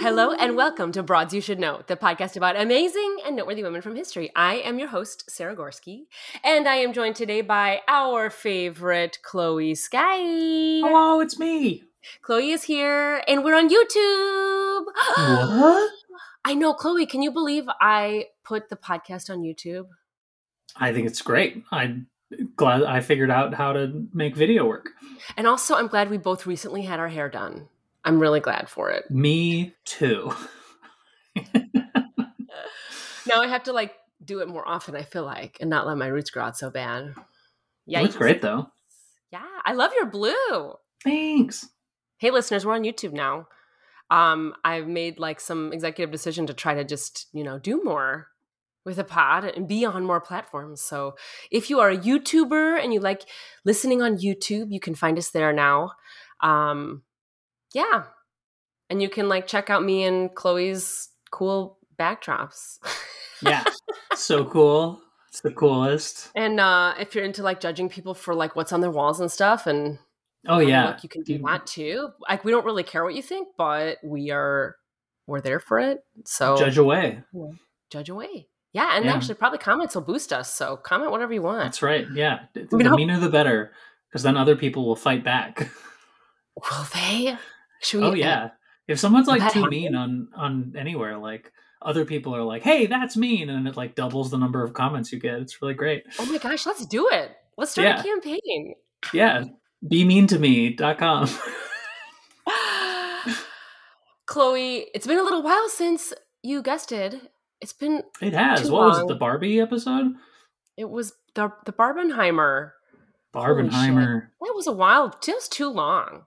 Hello and welcome to Broads You Should Know, the podcast about amazing and noteworthy women from history. I am your host, Sara Gorski, and I am joined today by our favorite Chloe Skye. Hello, it's me. Chloe is here, and we're on YouTube. What? I know, Chloe. Can you believe I put the podcast on YouTube? I think it's great. I'm glad I figured out how to make video work. And also, I'm glad we both recently had our hair done. I'm really glad for it. Me too. Now I have to like do it more often. I feel like, and not let my roots grow out so bad. Yeah, Looks great though. Yeah, I love your blue. Thanks. Hey, listeners, we're on YouTube now. Um, I've made like some executive decision to try to just you know do more with a pod and be on more platforms. So if you are a YouTuber and you like listening on YouTube, you can find us there now. Um, yeah, and you can like check out me and Chloe's cool backdrops. Yeah. so cool. It's the coolest. And uh, if you're into like judging people for like what's on their walls and stuff, and Oh yeah. look, you can do that too. Like we don't really care what you think, but we are we're there for it. So Judge away. judge away. Yeah, and Yeah. actually, probably comments will boost us. So comment whatever you want. That's right. Yeah. The how- meaner the better. Because then other people will fight back. Will they? Should we? Oh yeah. If someone's like too mean on on anywhere, like other people are like, "Hey, that's mean," and it like doubles the number of comments you get. It's really great. Oh my gosh, let's do it. Let's start Yeah. a campaign. Yeah, be mean to me.com. Chloe, it's been a little while since you guested. It's been. It has. What was it? The Barbie episode? It was the the Barbenheimer. Barbenheimer. That was a while. Was too long.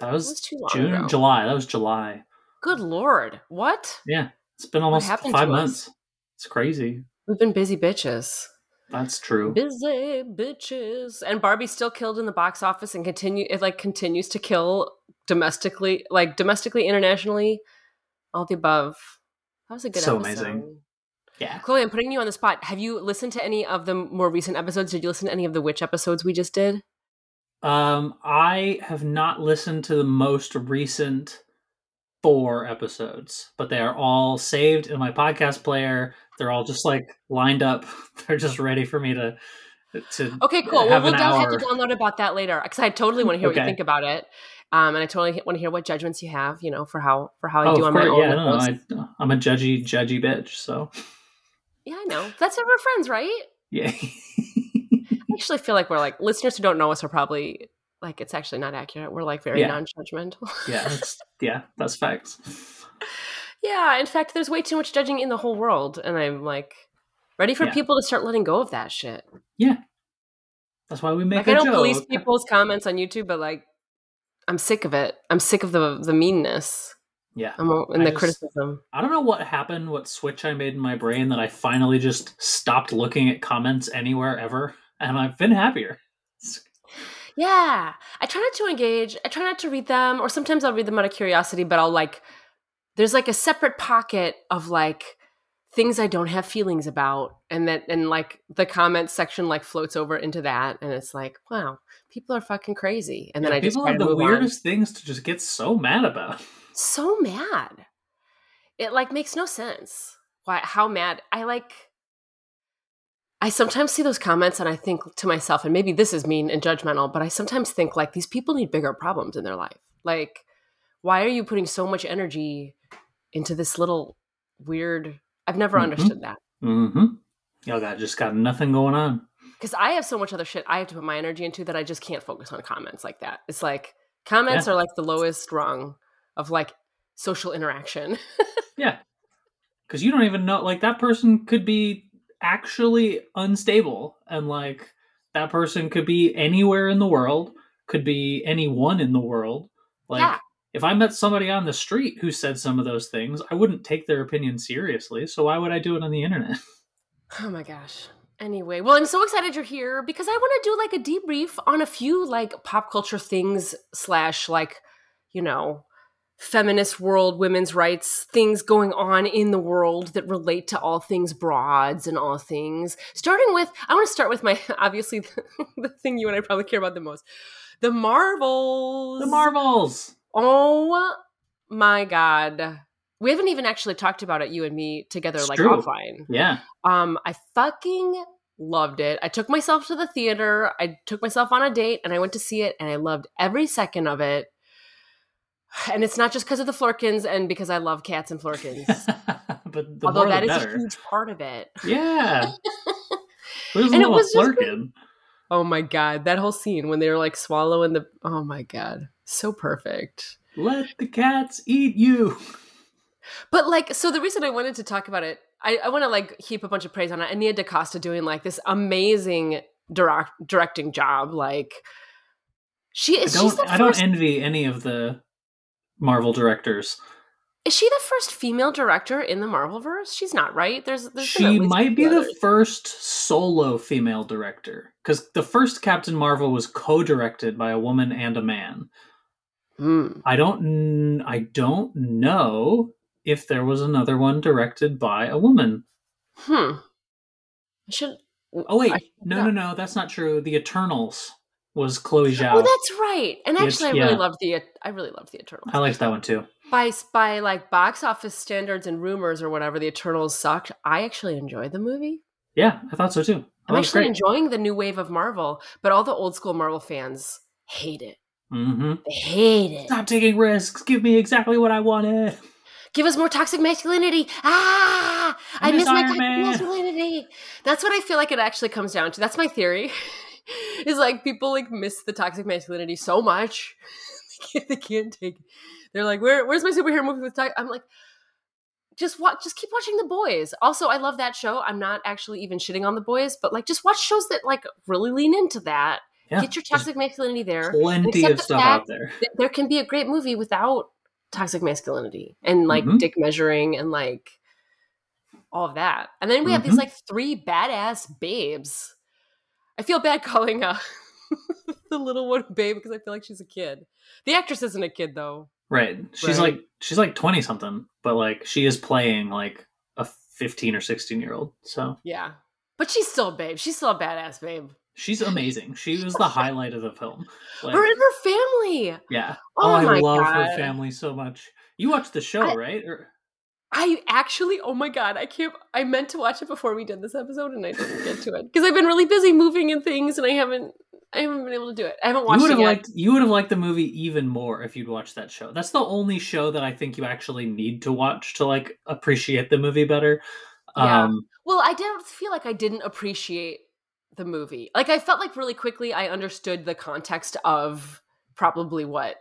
That was, was too June, ago. July. That was July. Good lord, what? Yeah, it's been almost five us? months. It's crazy. We've been busy bitches. That's true. Busy bitches. And Barbie's still killed in the box office and continue it like continues to kill domestically, like domestically, internationally, all the above. That was a good So episode. amazing. Yeah. Chloe, I'm putting you on the spot. Have you listened to any of the more recent episodes? Did you listen to any of the witch episodes we just did? Um, I have not listened to the most recent four episodes, but they are all saved in my podcast player. They're all just like lined up. They're just ready for me to to Okay, cool. Well, we'll have to download about that later because I totally want to hear what you think about it, um, and I totally want to hear what judgments you have. You know, for how for how I Oh, do on my course. own. Yeah, no, I, I'm a judgy, judgy bitch. So yeah, I know. That's why we're friends, right? yeah, I actually feel like we're like listeners who don't know us are probably like it's actually not accurate. We're like very Yeah. non-judgmental. yeah, that's, yeah, that's facts. yeah, in fact, there's way too much judging in the whole world, and I'm like ready for Yeah. people to start letting go of that shit. Yeah, that's why we make Like I don't joke. police people's comments on YouTube, but like I'm sick of it. I'm sick of the the meanness Yeah, I'm, and I the just- criticism. I don't know what happened, what switch I made in my brain that I finally just stopped looking at comments anywhere ever, and I've been happier. Yeah, I try not to engage. I try not to read them, or sometimes I'll read them out of curiosity. But I'll like, there's like a separate pocket of like things I don't have feelings about, and that and like the comments section like floats over into that, and it's like, wow, people are fucking crazy. And then Yeah, I just people have the move on. weirdest things to just get so mad about. so mad. It like makes no sense. Why? How mad? I like. I sometimes see those comments and I think to myself, and maybe this is mean and judgmental, but I sometimes think like these people need bigger problems in their life. Like, why are you putting so much energy into this little weird? I've never Mhm. understood that Mm-hmm. Y'all got just got nothing going on. because I have so much other shit I have to put my energy into that I just can't focus on comments like that. It's like comments Yeah. are like the lowest rung of like social interaction. Yeah, because you don't even know. Like that person could be actually unstable, and like that person could be anywhere in the world, could be anyone in the world. Like Yeah. if I met somebody on the street who said some of those things, I wouldn't take their opinion seriously. So why would I do it on the internet? Oh my gosh. Anyway, well, I'm so excited you're here because I want to do like a debrief on a few like pop culture things slash like, you know, feminist world, women's rights, things going on in the world that relate to all things broads and all things. Starting with, I want to start with my obviously the, the thing you and I probably care about the most, the Marvels. The Marvels. Oh my god. We haven't even actually talked about it, you and me together, It's like true. offline. Yeah. Um, I fucking loved it. I took myself to the theater. I took myself on a date and I went to see it and I loved every second of it. And it's not just because of the Flerkens and because I love cats and Flerkens. but the Although more that is better. a huge part of it. Yeah. Who's And it little was just Flerken? Oh my god, that whole scene when they were like swallowing the oh my god. So perfect. Let the cats eat you. But like, so the reason I wanted to talk about it, I, I want to like heap a bunch of praise on it. Ania DaCosta doing like this amazing direct directing job. Like, she is. She's don't. I don't envy any of the Marvel directors. is she the first female director in the Marvelverse? She's not, right? There's. there's been at She might be few the first solo female director because the first Captain Marvel was co-directed by a woman and a man. Hmm. I don't. I don't know if there was another one directed by a woman. Hmm. I should. Oh wait, I- no, no, no, that's not true. The Eternals was Chloe Zhao. Oh, that's right. And It's- actually, I yeah. really loved the. I really loved the Eternals. I liked that one too. by by like box office standards and rumors or whatever, the Eternals sucked. I actually enjoyed the movie. Yeah, I thought so too. I'm actually great. enjoying the new wave of Marvel, but all the old school Marvel fans hate it. Mm-hmm. They hate it. Stop taking risks. Give me exactly what I wanted. Give us more toxic masculinity. Ah, I, I miss miss my toxic masculinity. That's what I feel like it actually comes down to. That's my theory. is like people like miss the toxic masculinity so much they, can't, they can't take. It. They're like, where, where's my superhero movie with toxic? I'm like, just watch, just keep watching the boys. Also, I love that show. I'm not actually even shitting on the boys, but like, just watch shows that like really lean into that. Yeah, Get your toxic masculinity there. plenty of the stuff out there. there can be a great movie without toxic masculinity and like Mhm. dick measuring and like all of that. And then we have these Mhm. like three badass babes. I feel bad calling uh the little one babe because I feel like she's a kid. The actress isn't a kid though. Right. She's Right. like she's like twenty something, but like she is playing like a fifteen or sixteen year old. So Yeah. But she's still a babe. She's still a badass babe. she's amazing. She was the highlight of the film. Like, her and her family. yeah. Oh Oh, I love her family so much. You watched the show, I- right? Or, I actually, oh my god, I can't. I meant to watch it before we did this episode, and I didn't get to it because I've been really busy moving and things, and I haven't, I haven't been able to do it. I haven't you watched would have yet. liked you would have liked the movie even more if you'd watched that show. That's the only show that I think you actually need to watch to like appreciate the movie better. Yeah. Um Well, I didn't feel like I didn't appreciate the movie. Like I felt like really quickly I understood the context of probably what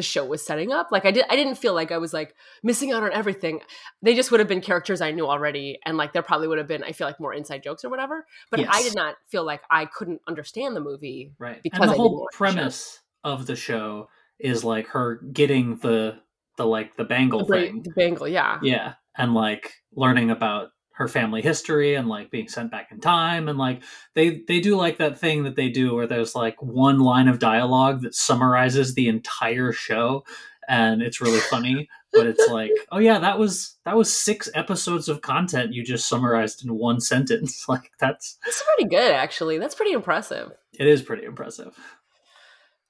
the show was setting up. Like I did I didn't feel like I was like missing out on everything. They just would have been characters I knew already and like there probably would have been I feel like more inside jokes or whatever. But I did not feel like I couldn't understand the movie. Right. because and I the didn't whole watch the premise of the show is like her getting the the like the bangle The, thing. the bangle, yeah. Yeah. And like learning about her family history and like being sent back in time and like they they do like that thing that they do where there's like one line of dialogue that summarizes the entire show and it's really funny but it's like oh yeah that was that was six episodes of content you just summarized in one sentence like that's That's pretty good actually. That's pretty impressive. it is pretty impressive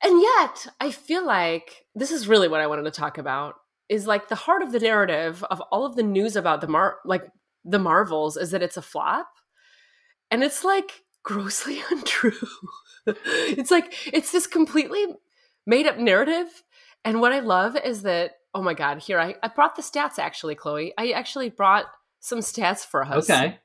And yet, I feel like this is really what I wanted to talk about is like the heart of the narrative of all of the news about the Mar like the Marvels is that it's a flop. And it's like grossly untrue. it's like it's this completely made up narrative. And what I love is that oh my god, here I, I brought the stats actually, Chloe. I actually brought some stats for us okay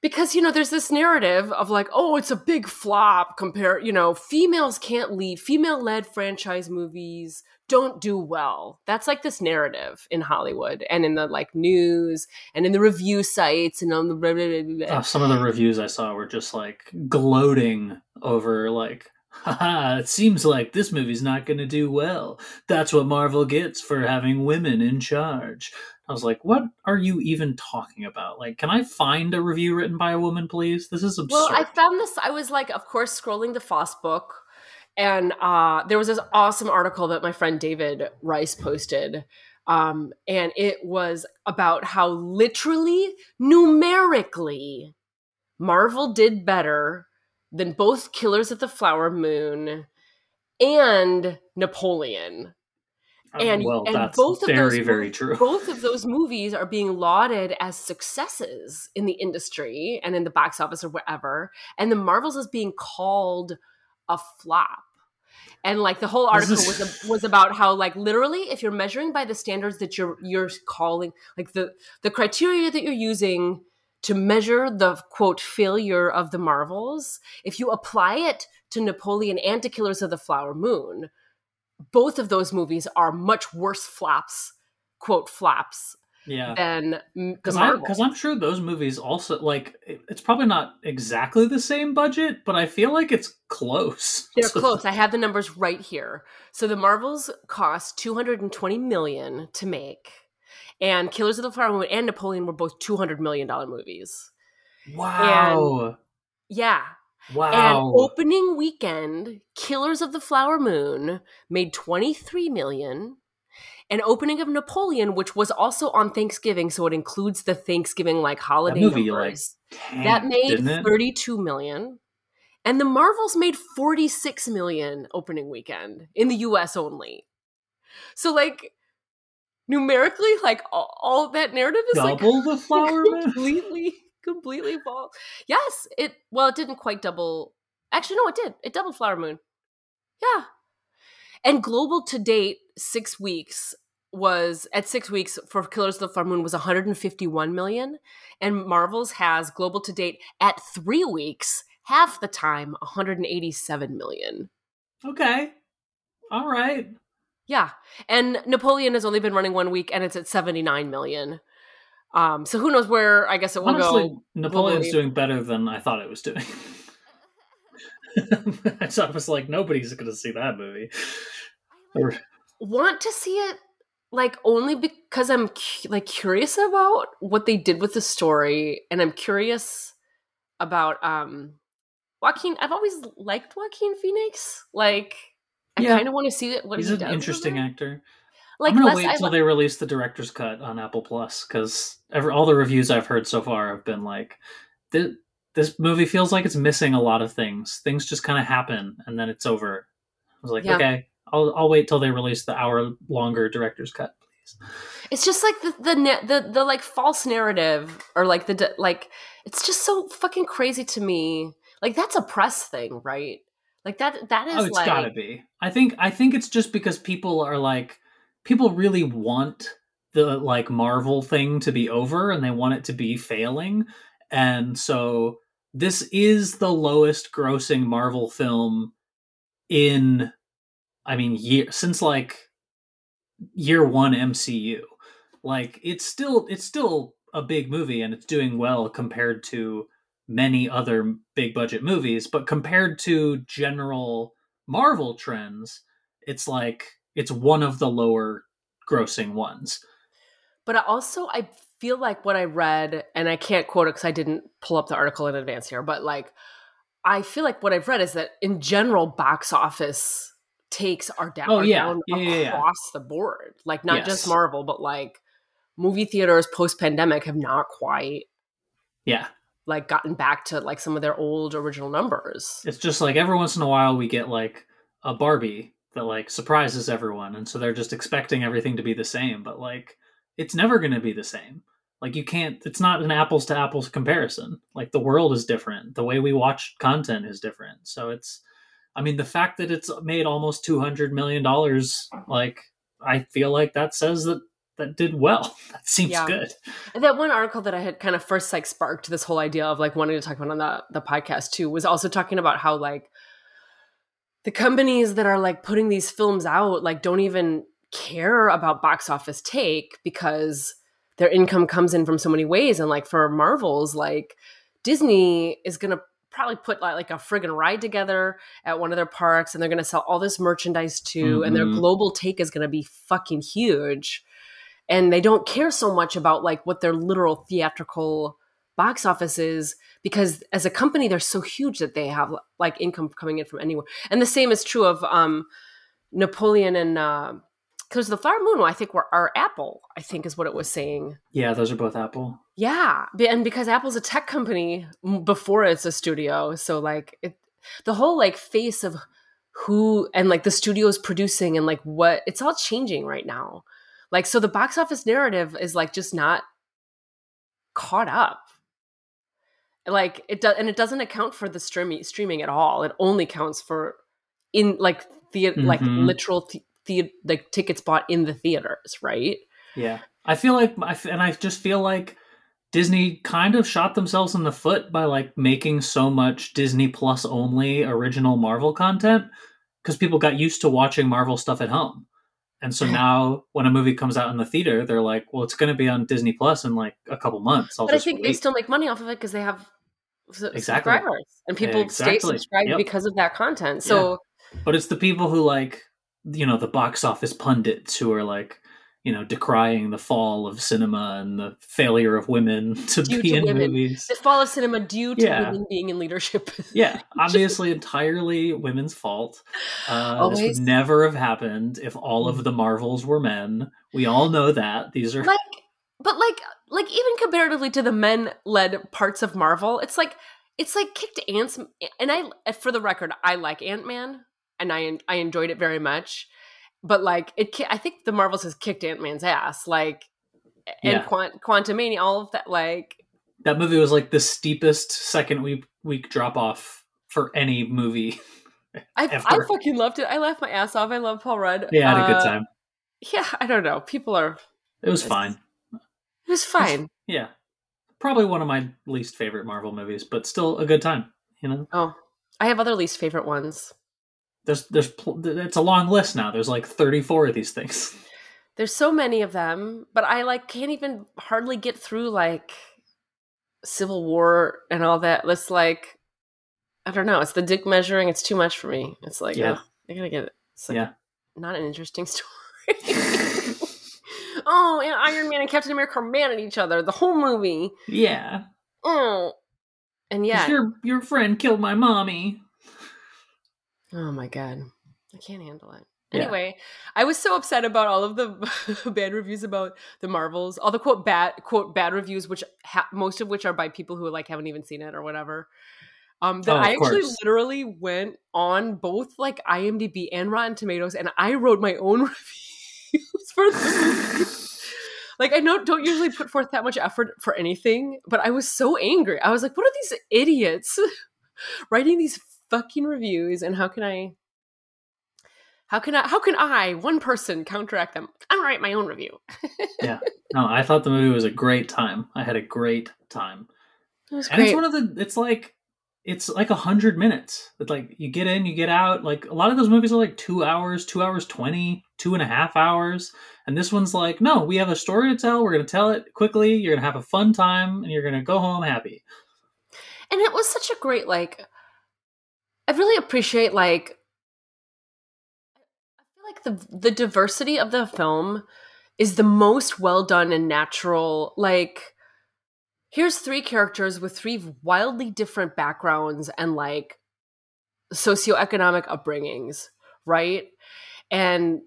because you know there's this narrative of like oh it's a big flop compare you know females can't lead female led franchise movies don't do well that's like this narrative in hollywood and in the like news and in the review sites and on the blah, blah, blah. Uh, some of the reviews I saw were just like gloating over like, haha, it seems like this movie's not going to do well. That's what Marvel gets for having women in charge. I was like, what are you even talking about? Like, can I find a review written by a woman, please? This is absurd. Well, I found this. I was like, of course, scrolling the Foss book, and uh, there was this awesome article that my friend David Rice posted. Um, and it was about how literally, numerically, Marvel did better than both Killers of the Flower Moon and Napoleon. And- well, and both of very, those very true. both of those movies are being lauded as successes in the industry and in the box office or whatever and the marvels is being called a flop and like the whole article is- was was about how like literally if you're measuring by the standards that you're you're calling like the the criteria that you're using to measure the quote failure of the marvels if you apply it to napoleon and to killers of the flower moon both of those movies are much worse flops quote flops Yeah. than Because I'm, I'm sure those movies also, like, it's probably not exactly the same budget, but I feel like it's close. They're close. I have the numbers right here. So the Marvels cost 220 million to make, and Killers of the Flower Moon and Napoleon were both 200 million dollar movies. Wow. Yeah. And wow. opening weekend, Killers of the Flower Moon made 23 million. And opening of Napoleon, which was also on Thanksgiving, so it includes the Thanksgiving like holiday movie, like, numbers. that made 32 million. And the Marvels made 46 million opening weekend in the US only. So like numerically like all, all that narrative is like Double the Flower Moon? completely completely false. Yes, it well it didn't quite double. Actually no, it did. It doubled Flower Moon. Yeah. And global to date 6 weeks was at 6 weeks for Killers of the Flower Moon was 151 million and Marvel's has global to date at 3 weeks half the time 187 million. Okay. All right. Yeah. And Napoleon has only been running one week and it's at 79 million. Um, so who knows where I guess it will Honestly, go. Napoleon's globally. doing better than I thought it was doing. I thought was like nobody's going to see that movie. Or- Want to see it like only because I'm cu- like curious about what they did with the story and I'm curious about um Joaquin I've always liked Joaquin Phoenix. Like I Yeah. kind of want to see it what He's he an does with interesting it. actor. Like I'm gonna wait till they release the director's cut on Apple Plus because all the reviews I've heard so far have been like, this, this movie feels like it's missing a lot of things. Things just kind of happen and then it's over. I was like, Yeah. okay, I'll I'll wait till they release the hour longer director's cut, please. it's just like the the the the like false narrative or like the like it's just so fucking crazy to me like that's a press thing right like that that oh, is oh, it's like gotta be. I think I think it's just because people are like people really want the like Marvel thing to be over and they want it to be failing. And so this is the lowest grossing Marvel film in I mean year since like year 1 MCU. Like it's still it's still a big movie and it's doing well compared to many other big budget movies, but compared to general Marvel trends, it's like it's one of the lower grossing ones. but I also i feel like what i read and i can't quote it because i didn't pull up the article in advance here but like i feel like what i've read is that in general box office takes are down, Oh, yeah. down Yeah, yeah, yeah. across the board like not just marvel but like movie theaters post-pandemic have not quite Yeah. like gotten back to like some of their old original numbers. It's just like every once in a while we get like a Barbie that like surprises everyone and so they're just expecting everything to be the same, but like it's never going to be the same. Like you can't it's not an apples to apples comparison. Like the world is different. The way we watch content is different. So it's I mean the fact that it's made almost 200 million dollars like I feel like that says that that did well. That seems Yeah. good. That one article that I had kind of first like sparked this whole idea of like wanting to talk about on the the podcast too was also talking about how like the companies that are like putting these films out like don't even care about box office take because their income comes in from so many ways and like for Marvels like Disney is going to probably put like, like a friggin' ride together at one of their parks and they're going to sell all this merchandise too and their Mhm. global take is going to be fucking huge and they don't care so much about like what their literal theatrical box offices because as a company they're so huge that they have like income coming in from anywhere and the same is true of um napoleon and uh because the flower moon i think were our apple i think is what it was saying Yeah, those are both Apple. yeah, and because Apple's a tech company before it's a studio, so like it, the whole like face of who and like the studios producing and like what it's all changing right now. Like so, the box office narrative is like just not caught up. Like it does, and it doesn't account for the streaming streaming at all. It only counts for in like the like Mhm. literal th- the like tickets bought in the theaters, right? Yeah, I feel like, and I just feel like Disney kind of shot themselves in the foot by like making so much Disney Plus only original Marvel content because people got used to watching Marvel stuff at home. And so now when a movie comes out in the theater, they're like, well, it's going to be on Disney Plus in like a couple months. I'll but I think they still make money off of it because they have Exactly. subscribers and people stay Exactly. subscribed Yep. because of that content. So But it's the people who like, you know, the box office pundits who are like, you know, decrying the fall of cinema and the failure of women to Due be to in women. movies. the fall of cinema due to Yeah. women being in leadership. Yeah, obviously entirely women's fault. Uh, this would never have happened if all of the Marvels were men. We all know that. These are like, but like, like even comparatively to the men-led parts of Marvel, it's like it's like kicked ants. And I, for the record, I like Ant Man, and I I enjoyed it very much. But like it, I think the Marvels has kicked Ant Man's ass. Like, and Yeah. Quant, Quantumania, all of that. Like, that movie was like the steepest second week week drop off for any movie. I, I fucking loved it. I laughed my ass off. I love Paul Rudd. Yeah, I had a good Uh, time. Yeah, I don't know. People are. It was fine. It was fine. Yeah, probably one of my least favorite Marvel movies, but still a good time. You know, Oh, I have other least favorite ones. there's there's pl- it's a long list now. There's like 34 of these things. There's so many of them, but I like can't even hardly get through like Civil War and all that. It's like I don't know. It's the dick measuring. It's too much for me. It's like Yeah. ugh, I gotta get it. It's like Yeah. not an interesting story. oh, and Iron Man and Captain America are mad at each other the whole movie. Yeah, Oh, and yeah. your your friend killed my mommy. Oh my god. I can't handle it. Yeah. Anyway, I was so upset about all of the bad reviews about the Marvels, all the quote bad quote bad reviews, which ha- most of which are by people who like haven't even seen it or whatever. Um, that Oh, I actually course. literally went on both like IMDb and Rotten Tomatoes, and I wrote my own reviews for the movie. like I know don't usually put forth that much effort for anything, but I was so angry. I was like, what are these idiots writing these fucking reviews and how can I how can I how can I, one person, counteract them? I'm gonna write my own review. Yeah. No, I thought the movie was a great time. I had a great time. It was great. And it's one of the it's like it's like a hundred minutes. It's like you get in, you get out. Like a lot of those movies are like two hours, two hours twenty, two and a half hours. And this one's like, no, we have a story to tell. We're gonna tell it quickly. You're gonna have a fun time, and you're gonna go home happy. and it was such a great like I really appreciate like I feel like the the diversity of the film is the most well done and natural. Like here's three characters with three wildly different backgrounds and like socioeconomic upbringings, right? And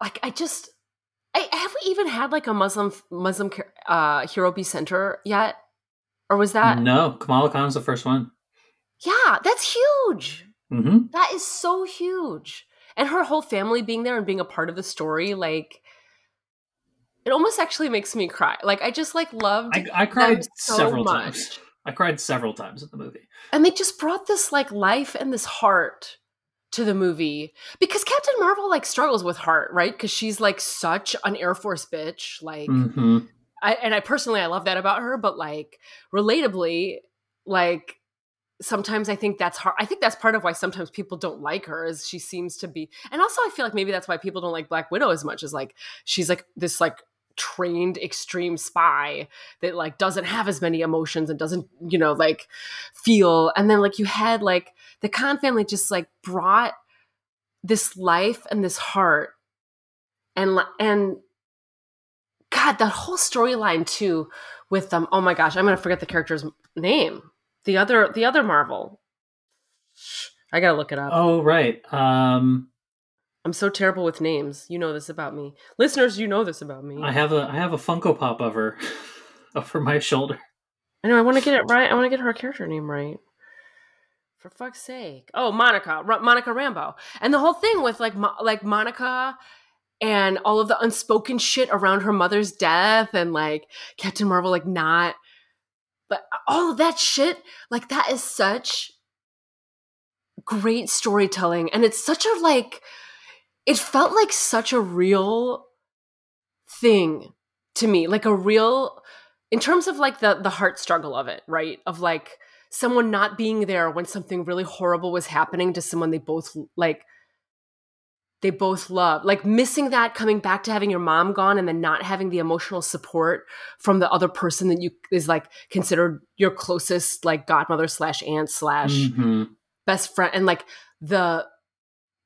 like I just I have we even had like a Muslim Muslim uh hero be center yet? Or was that no, Kamala Khan's the first one. Yeah, that's huge. hmm That is so huge. And her whole family being there and being a part of the story, like it almost actually makes me cry. Like I just like loved I, I cried so several much. times. I cried several times in the movie. And they just brought this like life and this heart to the movie because Captain Marvel like struggles with heart, right? Because she's like such an Air Force bitch. Like hmm I, and I personally I love that about her, but like relatably, like sometimes I think that's hard. I think that's part of why sometimes people don't like her is she seems to be, and also I feel like maybe that's why people don't like Black Widow as much as like she's like this like trained extreme spy that like doesn't have as many emotions and doesn't you know like feel and then like you had like the Khan family just like brought this life and this heart and and God, that whole storyline too with them. oh my gosh, I'm gonna forget the character's name. The other the other Marvel. I gotta look it up. Oh right. Um I'm so terrible with names. You know this about me. Listeners, you know this about me. I have a I have a Funko Pop of her over my shoulder. I know I want to get it right. I want to get her character name right. For fuck's sake. Oh, Monica, Monica Rambeau. And the whole thing with like Mo- like Monica and all of the unspoken shit around her mother's death and like Captain Marvel like not but all of that shit like that is such great storytelling and it's such a like it felt like such a real thing to me like a real in terms of like the the heart struggle of it right of like someone not being there when something really horrible was happening to someone they both like they both love like missing that coming back to having your mom gone and then not having the emotional support from the other person that you is like considered your closest like godmother slash aunt slash Mm-hmm. best friend and like the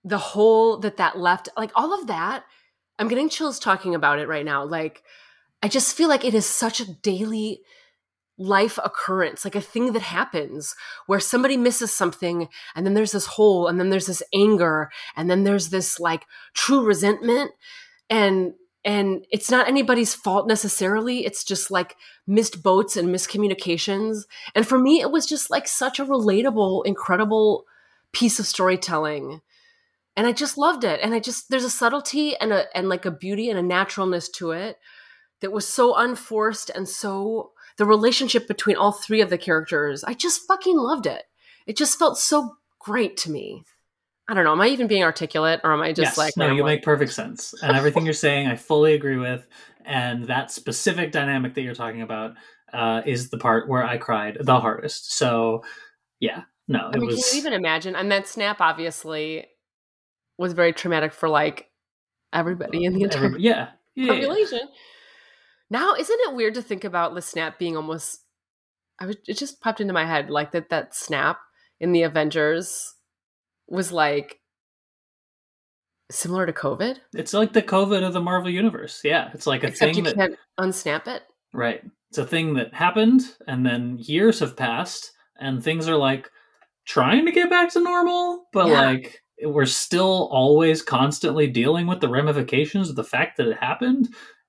the hole that that left like all of that i'm getting chills talking about it right now like i just feel like it is such a daily life occurrence like a thing that happens where somebody misses something and then there's this hole and then there's this anger and then there's this like true resentment and and it's not anybody's fault necessarily it's just like missed boats and miscommunications and for me it was just like such a relatable incredible piece of storytelling and i just loved it and i just there's a subtlety and a and like a beauty and a naturalness to it that was so unforced and so the relationship between all three of the characters i just fucking loved it it just felt so great to me i don't know am i even being articulate or am i just yes, like no, you like- make perfect sense, and everything you're saying, I fully agree with. And that specific dynamic that you're talking about uh, is the part where I cried the hardest. So, yeah, no, it I mean, was. can you even imagine? And that snap obviously was very traumatic for like everybody in the entire every- yeah, yeah, yeah. population. Now, isn't it weird to think about the snap being almost? I was, it just popped into my head like that. That snap in the Avengers was like similar to COVID, It's like the COVID of the Marvel universe. Yeah, it's like a except thing you that can't unsnap it. Right. It's a thing that happened, and then years have passed, and things are like trying to get back to normal, but Yeah. like we're still always constantly dealing with the ramifications of the fact that it happened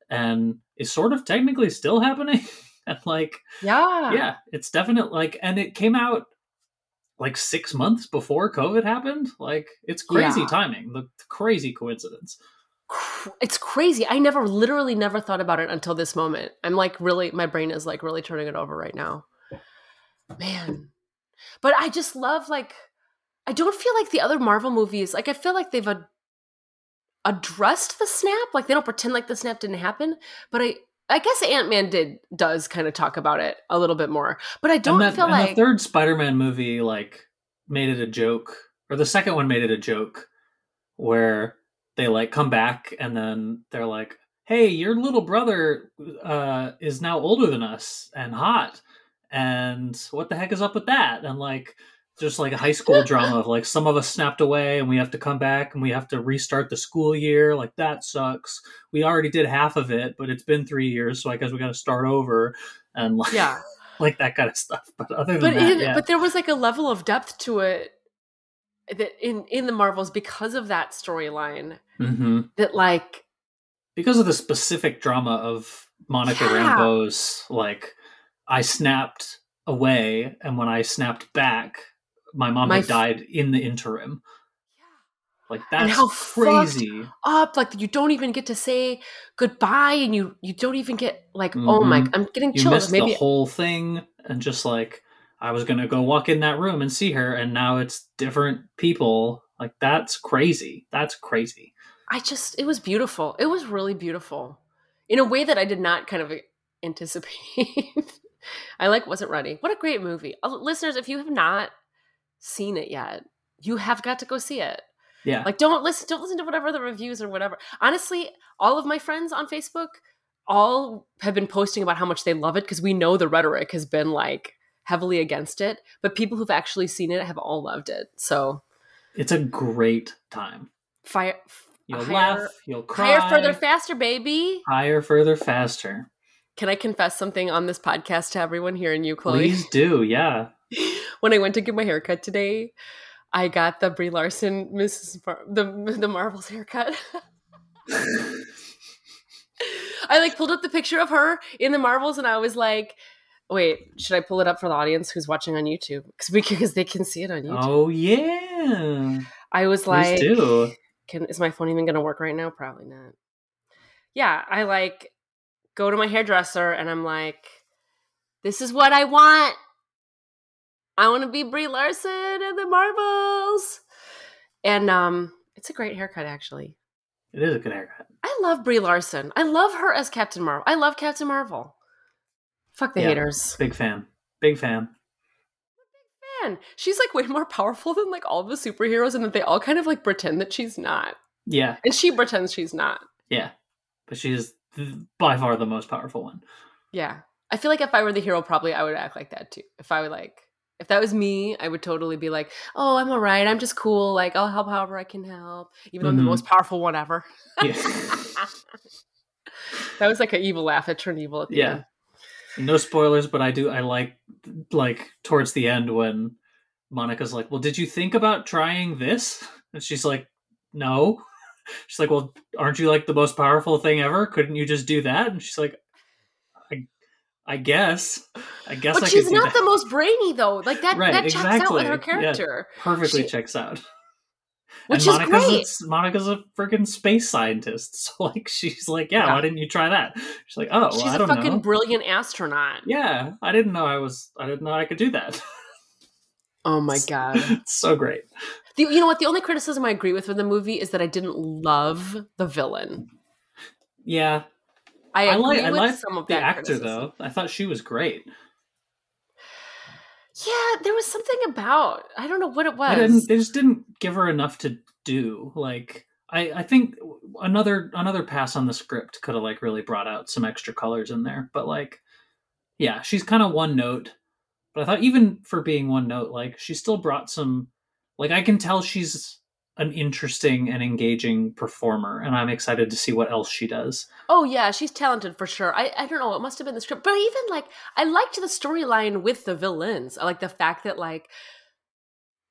and is sort of technically still happening. and like, Yeah, yeah, it's definitely like, and it came out like six months before COVID happened. Like, it's crazy Yeah. timing, the crazy coincidence. it's crazy. I never, literally, never thought about it until this moment. I'm like, really, my brain is like really turning it over right now. Man, but I just love like, I don't feel like the other Marvel movies. Like, I feel like they've ad- addressed the snap. Like, they don't pretend like the snap didn't happen. But I, I guess Ant Man did does kind of talk about it a little bit more. But I don't that, feel like the third Spider-Man movie like made it a joke, or the second one made it a joke, where they like come back and then they're like, "Hey, your little brother uh, is now older than us and hot, and what the heck is up with that?" And like. Just like a high school drama of like some of us snapped away and we have to come back and we have to restart the school year. Like that sucks. We already did half of it, but it's been three years, so I guess we got to start over and like yeah. like that kind of stuff. But other than but that, yeah. but there was like a level of depth to it that in in the Marvels because of that storyline hmm that like because of the specific drama of Monica Yeah. Rambeau's, like I snapped away, and when I snapped back, my mom My had died in the interim. Like And how crazy. up like you don't even get to say goodbye and you you don't even get like oh my Mhm. i'm getting You chills missed maybe the whole thing, and just like I was gonna go walk in that room and see her, and now it's different people. Like that's crazy. That's crazy. i just it was beautiful it was really beautiful in a way that i did not kind of anticipate i like wasn't ready what a great movie Uh, listeners if you have not seen it yet you have got to go see it Yeah. like don't listen don't listen to whatever the reviews or whatever honestly all of my friends on facebook all have been posting about how much they love it because we know the rhetoric has been like heavily against it but people who've actually seen it have all loved it so it's a great time. fire You'll Higher- laugh. You'll cry. Higher, further, faster, baby. Higher, further, faster. Can I confess something on this podcast to everyone here and you, Chloe? Please do. Yeah. when I went to get my haircut today, I got the Brie Larson Mrs. Mar- the the Marvels haircut. I like pulled up the picture of her in the Marvels, and I was like, "Wait, should I pull it up for the audience who's watching on YouTube? Because because they can see it on YouTube." oh yeah. I was like, do. can, "Is my phone even going to work right now? Probably not." Yeah, I like go to my hairdresser, and I'm like, "This is what I want." I want to be Brie Larson in the Marvels. And um it's a great haircut actually. It is a good haircut. I love Brie Larson. I love her as Captain Marvel. I love Captain Marvel. Fuck the Yeah. haters. Big fan. Big fan. Big fan. she's like way more powerful than like all the superheroes and that they all kind of like pretend that she's not. Yeah. And she pretends she's not. Yeah. But she's th- by far the most powerful one. Yeah. I feel like if I were the hero, probably I would act like that too. If I would like if that was me, I would totally be like, "Oh, I'm all right. I'm just cool. Like, I'll help however I can help, even though I'm the Mhm. most powerful one ever." Yeah. that was like an evil laugh. It turned evil at the Yeah. end. no spoilers, but I do. I like like towards the end when Monica's like, "Well, did you think about trying this?" And she's like, "No." She's like, "Well, aren't you like the most powerful thing ever? Couldn't you just do that?" And she's like, "I, I guess, I guess But I she's not that." the most brainy though. Like that Right, that checks out with her exactly. Yeah. character. Perfectly she- checks out. Which and is Monica's great. A, Monica's a freaking space scientist, so like she's like, "Yeah, Yeah. why didn't you try that?" She's like, "Oh, well, She's I a fucking know." brilliant astronaut. yeah, I didn't know I was. I didn't know I could do that. Oh my god. it's so great. The, you know what? The only criticism I agree with with the movie is that I didn't love the villain. Yeah, I I like I like some of the actor criticism. though. I thought she was great. Yeah, there was something about I don't know what it was. they just didn't give her enough to do. Like I, I think another another pass on the script could have like really brought out some extra colors in there. But like, yeah, she's kind of one note. But I thought even for being one note, like she still brought some. Like I can tell she's an interesting and engaging performer, and I'm excited to see what else she does. Oh yeah, she's talented for sure. I, I don't know, it must have been the script. But even like I liked the storyline with the villains. I like the fact that like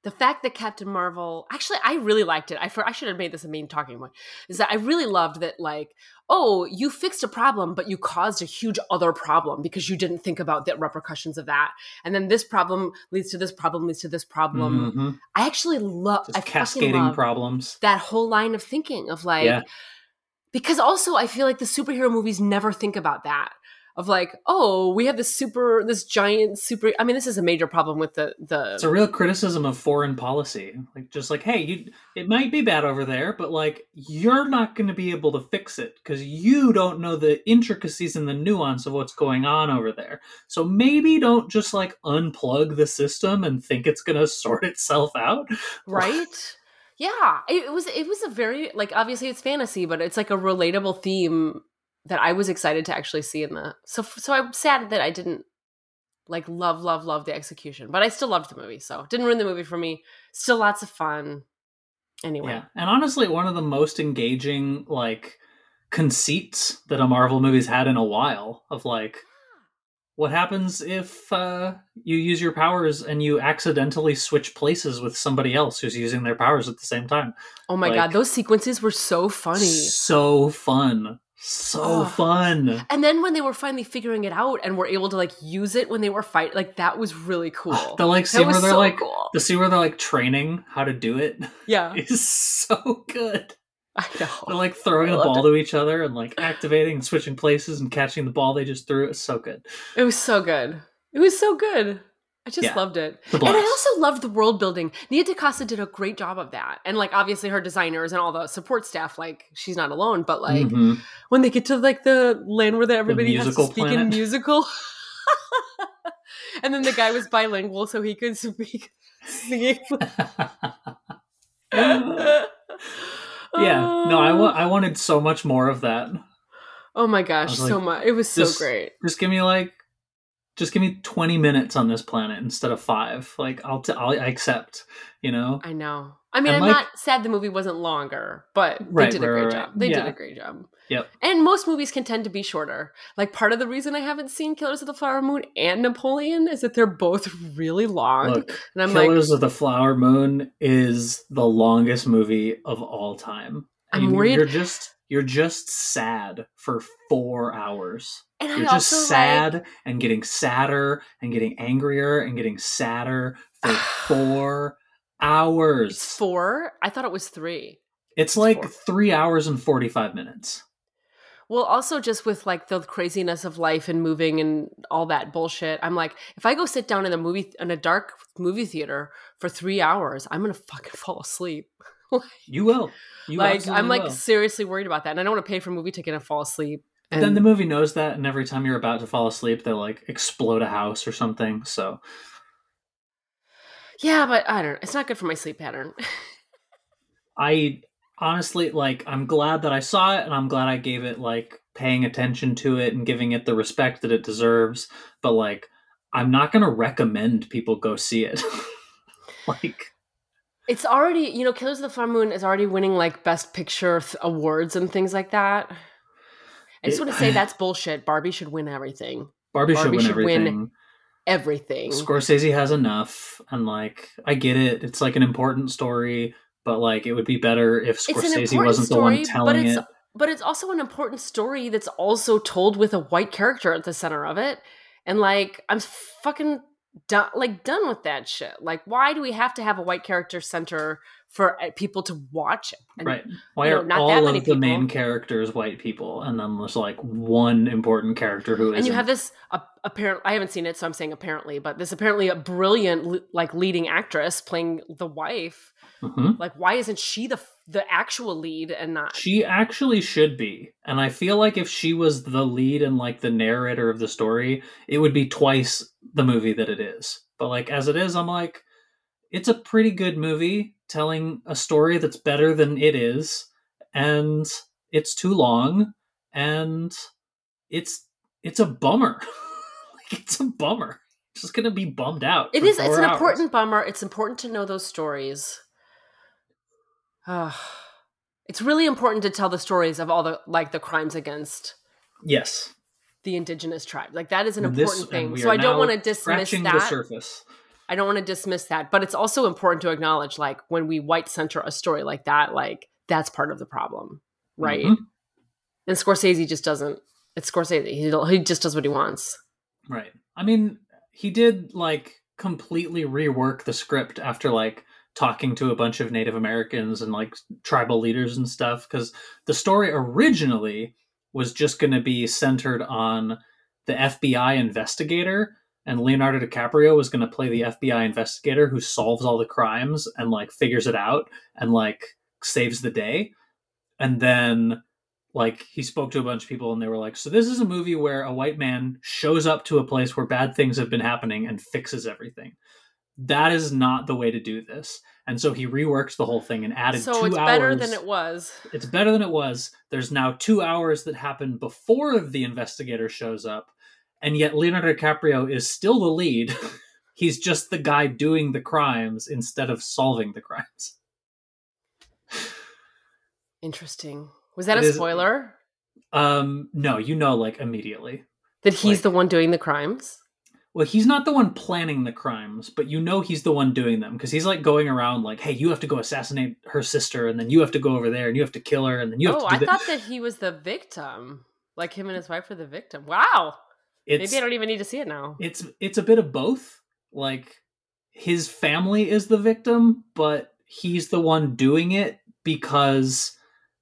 the fact that Captain Marvel actually I really liked it. I for, I should have made this a main talking point. Is that I really loved that like, oh, you fixed a problem, but you caused a huge other problem because you didn't think about the repercussions of that. And then this problem leads to this problem, leads to this problem. Mhm. I actually love I cascading problems. that whole line of thinking of like Yeah. because also I feel like the superhero movies never think about that of like oh we have this super this giant super I mean this is a major problem with the the It's a real criticism of foreign policy. Like just like, hey, you it might be bad over there, but like you're not going to be able to fix it because you don't know the intricacies and the nuance of what's going on over there. So maybe don't just like unplug the system and think it's going to sort itself out. right yeah it, it was it was a very like obviously it's fantasy but it's like a relatable theme that I was excited to actually see in the so so I'm sad that I didn't like love love love the execution but I still loved the movie so didn't ruin the movie for me still lots of fun anyway Yeah. And honestly, one of the most engaging like conceits that a Marvel movie's had in a while of like what happens if uh, you use your powers and you accidentally switch places with somebody else who's using their powers at the same time? Oh my Like- god, those sequences were so funny. So fun. So fun. And then when they were finally figuring it out and were able to like use it when they were fight, like that was really cool. The like scene where they're so like cool. the scene where they're like training how to do it Yeah, is so good. I know. They're like throwing I the ball to each other and like activating and switching places and catching the ball they just threw. It's so good. It was so good. It was so good. I just Yeah. loved it. And I also loved the world building. Nia DaCosta did a great job of that. And like obviously her designers and all the support staff, like she's not alone, but like Mhm. when they get to like the land where the, everybody has to musical speak in musical. and then the guy was bilingual so he could speak singing. yeah. No, I wa- I wanted so much more of that. Oh my gosh, so like, much. It was so just- great. Just give me like just give me 20 minutes on this planet instead of five. Like I'll t- I'll I accept, you know. I know. I mean, And, I'm like- not sad the movie wasn't longer, but they Right, did a right, great right, job. They did a great job. Yep. And most movies can tend to be shorter. Like part of the reason I haven't seen Killers of the Flower Moon and Napoleon is that they're both really long. Look, and I'm like, Killers of the Flower Moon is the longest movie of all time. I'm And worried- You're just you're just sad for four hours. and You're also just sad and getting sadder and getting angrier and getting sadder for four hours. it's four. I thought it was three. It's like four. three hours and forty five minutes. Well, also just with like the craziness of life and moving and all that bullshit. I'm like, if I go sit down in a movie in a dark movie theater for three hours, I'm gonna fucking fall asleep. You will. You like I'm like will. seriously worried about that, and I don't want to pay for a movie ticket and fall asleep. But And then the movie knows that, and every time you're about to fall asleep, they like explode a house or something. So yeah, but I don't. know. It's not good for my sleep pattern. I honestly like I'm glad that I saw it and I'm glad I gave it like paying attention to it and giving it the respect that it deserves, but like I'm not going to recommend people go see it. like it's already, you know, Killers of the Flower Moon is already winning like Best Picture th- awards and things like that. I just It- want to say that's bullshit. Barbie should win everything. Barbie, Barbie should win should win everything. Everything. Scorsese has enough and like I get it. It's like an important story, but like it would be better if Scorsese wasn't the story, one but telling it's it. but it's also an important story that's also told with a white character at the center of it. And like I'm fucking done like done with that shit. Like why do we have to have a white character center for uh, people to watch it? And right. Why you know, are all of the main people. characters white people and then there's like one important character who and you isn't? have this uh, apparent I haven't seen it so I'm saying apparently, but this apparently a brilliant like leading actress playing the wife. Mhm. Like why isn't she the the actual lead and not She actually should be. And I feel like if she was the lead and like the narrator of the story, it would be twice the movie that it is. But like as it is, I'm like, it's a pretty good movie telling a story that's better than it is. And it's too long. And it's it's a bummer. like it's a bummer. Just gonna be bummed out. It is. It's an hours. important bummer. It's important to know those stories. Ah, it's really important to tell the stories of all the like the crimes against Yes. the indigenous tribe. Like that is an this- important and thing. So I don't want to dismiss that. surface. I don't want to dismiss that, but it's also important to acknowledge like when we white center a story like that, like that's part of the problem, right? Mhm. And Scorsese just doesn't. It's Scorsese. He he just does what he wants. Right. I mean, he did like completely rework the script after like talking to a bunch of Native Americans and like tribal leaders and stuff because the story originally was just going to be centered on the FBI investigator and Leonardo DiCaprio was going to play the FBI investigator who solves all the crimes and like figures it out and like saves the day. And then like he spoke to a bunch of people and they were like so this is a movie where a white man shows up to a place where bad things have been happening and fixes everything that is not the way to do this and so he reworked the whole thing and added So two it's hours better than it was. it's better than it was there's now two hours that happen before the investigator shows up and yet leonardo dicaprio is still the lead he's just the guy doing the crimes instead of solving the crimes Interesting. Was that It a is- spoiler? um no you know like immediately That he's like- the one doing the crimes? Well, he's not the one planning the crimes, but you know he's the one doing them because he's like going around like, "Hey, you have to go assassinate her sister, and then you have to go over there, and you have to kill her, and then you have oh, to I do that." thought that he was the victim. Like him and his wife were the victim. Wow. It's Maybe I don't even need to see it now. it's it's a bit of both. Like his family is the victim, but he's the one doing it because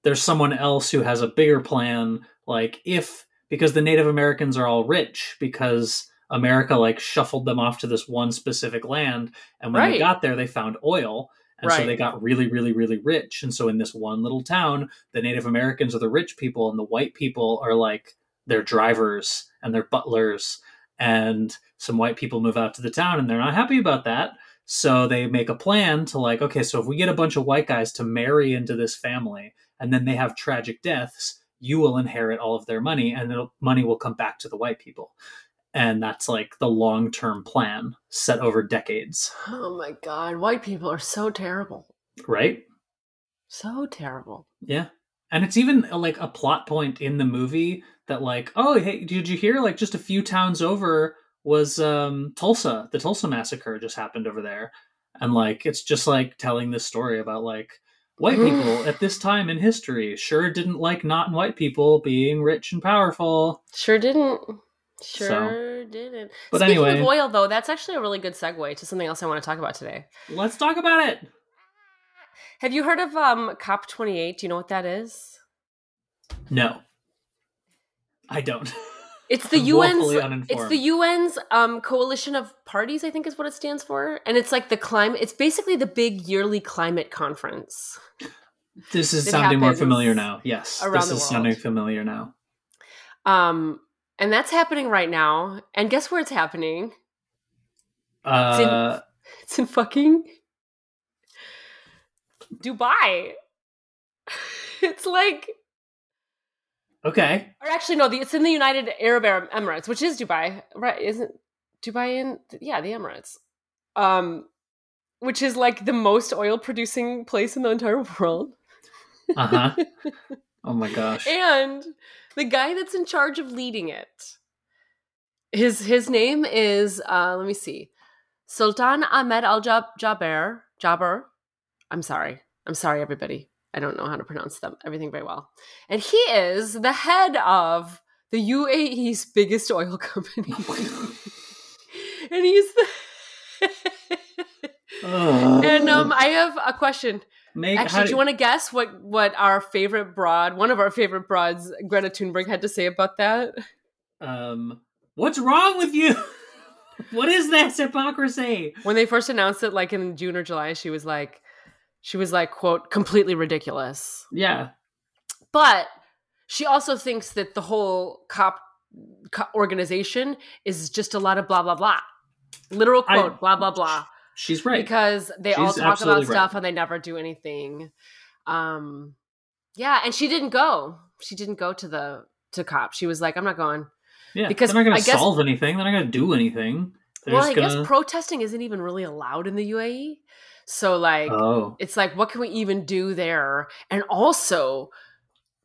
there's someone else who has a bigger plan. Like if because the Native Americans are all rich because America like shuffled them off to this one specific land, and when they got there, they found oil. And so they got really, really, really rich. And so in this one little town, the Native Americans are the rich people, and the white people are like their drivers and their butlers. And some white people move out to the town, and they're not happy about that. So they make a plan to like, okay, so if we get a bunch of white guys to marry into this family, and then they have tragic deaths, you will inherit all of their money, and the money will come back to the white people. And that's like the long-term plan set over decades Oh my god, white people are so terrible. right So terrible. yeah and it's even like a plot point in the movie that like oh hey did you hear like just a few towns over was um tulsa the tulsa massacre just happened over there and like it's just like telling this story about like white people at this time in history sure didn't like not white people being rich and powerful Sure didn't. Sure didn't. But Speaking anyway- of oil, though, that's actually a really good segue to something else I want to talk about today. let's talk about it Have you heard of um, COP28? Do you know what that is? no i don't It's the UN's. It's the UN's um, coalition of parties. I think is what it stands for, and it's like the climate. It's basically the big yearly climate conference. this is sounding more familiar now yes this is sounding familiar now Um, and that's happening right now. And guess where it's happening? uh It's in fucking Dubai. It's like, okay or actually, no, the, it's in the United Arab Emirates, which is Dubai, right? Isn't Dubai in? Yeah, the Emirates. Um, which is like the most oil producing place in the entire world. uh-huh oh my gosh. And the guy that's in charge of leading it his his name is uh let me see sultan ahmed al Jab- jaber jaber. I'm sorry. I'm sorry everybody. I don't know how to pronounce them everything very well. And he is the head of the uae's biggest oil company. And he's the Ugh. and um i have a question Actually, do you want to guess what what our favorite broad, one of our favorite broads, Greta Thunberg, had to say about that? um what's wrong with you what is this hypocrisy When they first announced it, like in June or July, she was like, she was like, "quote completely ridiculous." yeah But she also thinks that the whole cop, co- organization is just a lot of blah blah blah, literal I- quote blah blah blah. She's right because they all talk about right. stuff and they never do anything. Um, yeah, and she didn't go. She didn't go to the to cop. She was like, "I'm not going." yeah because they're not gonna I guess- solve anything they're not gonna do anything they're well, I gonna guess protesting isn't even really allowed in the UAE. So like, oh it's like, what can we even do there? And also,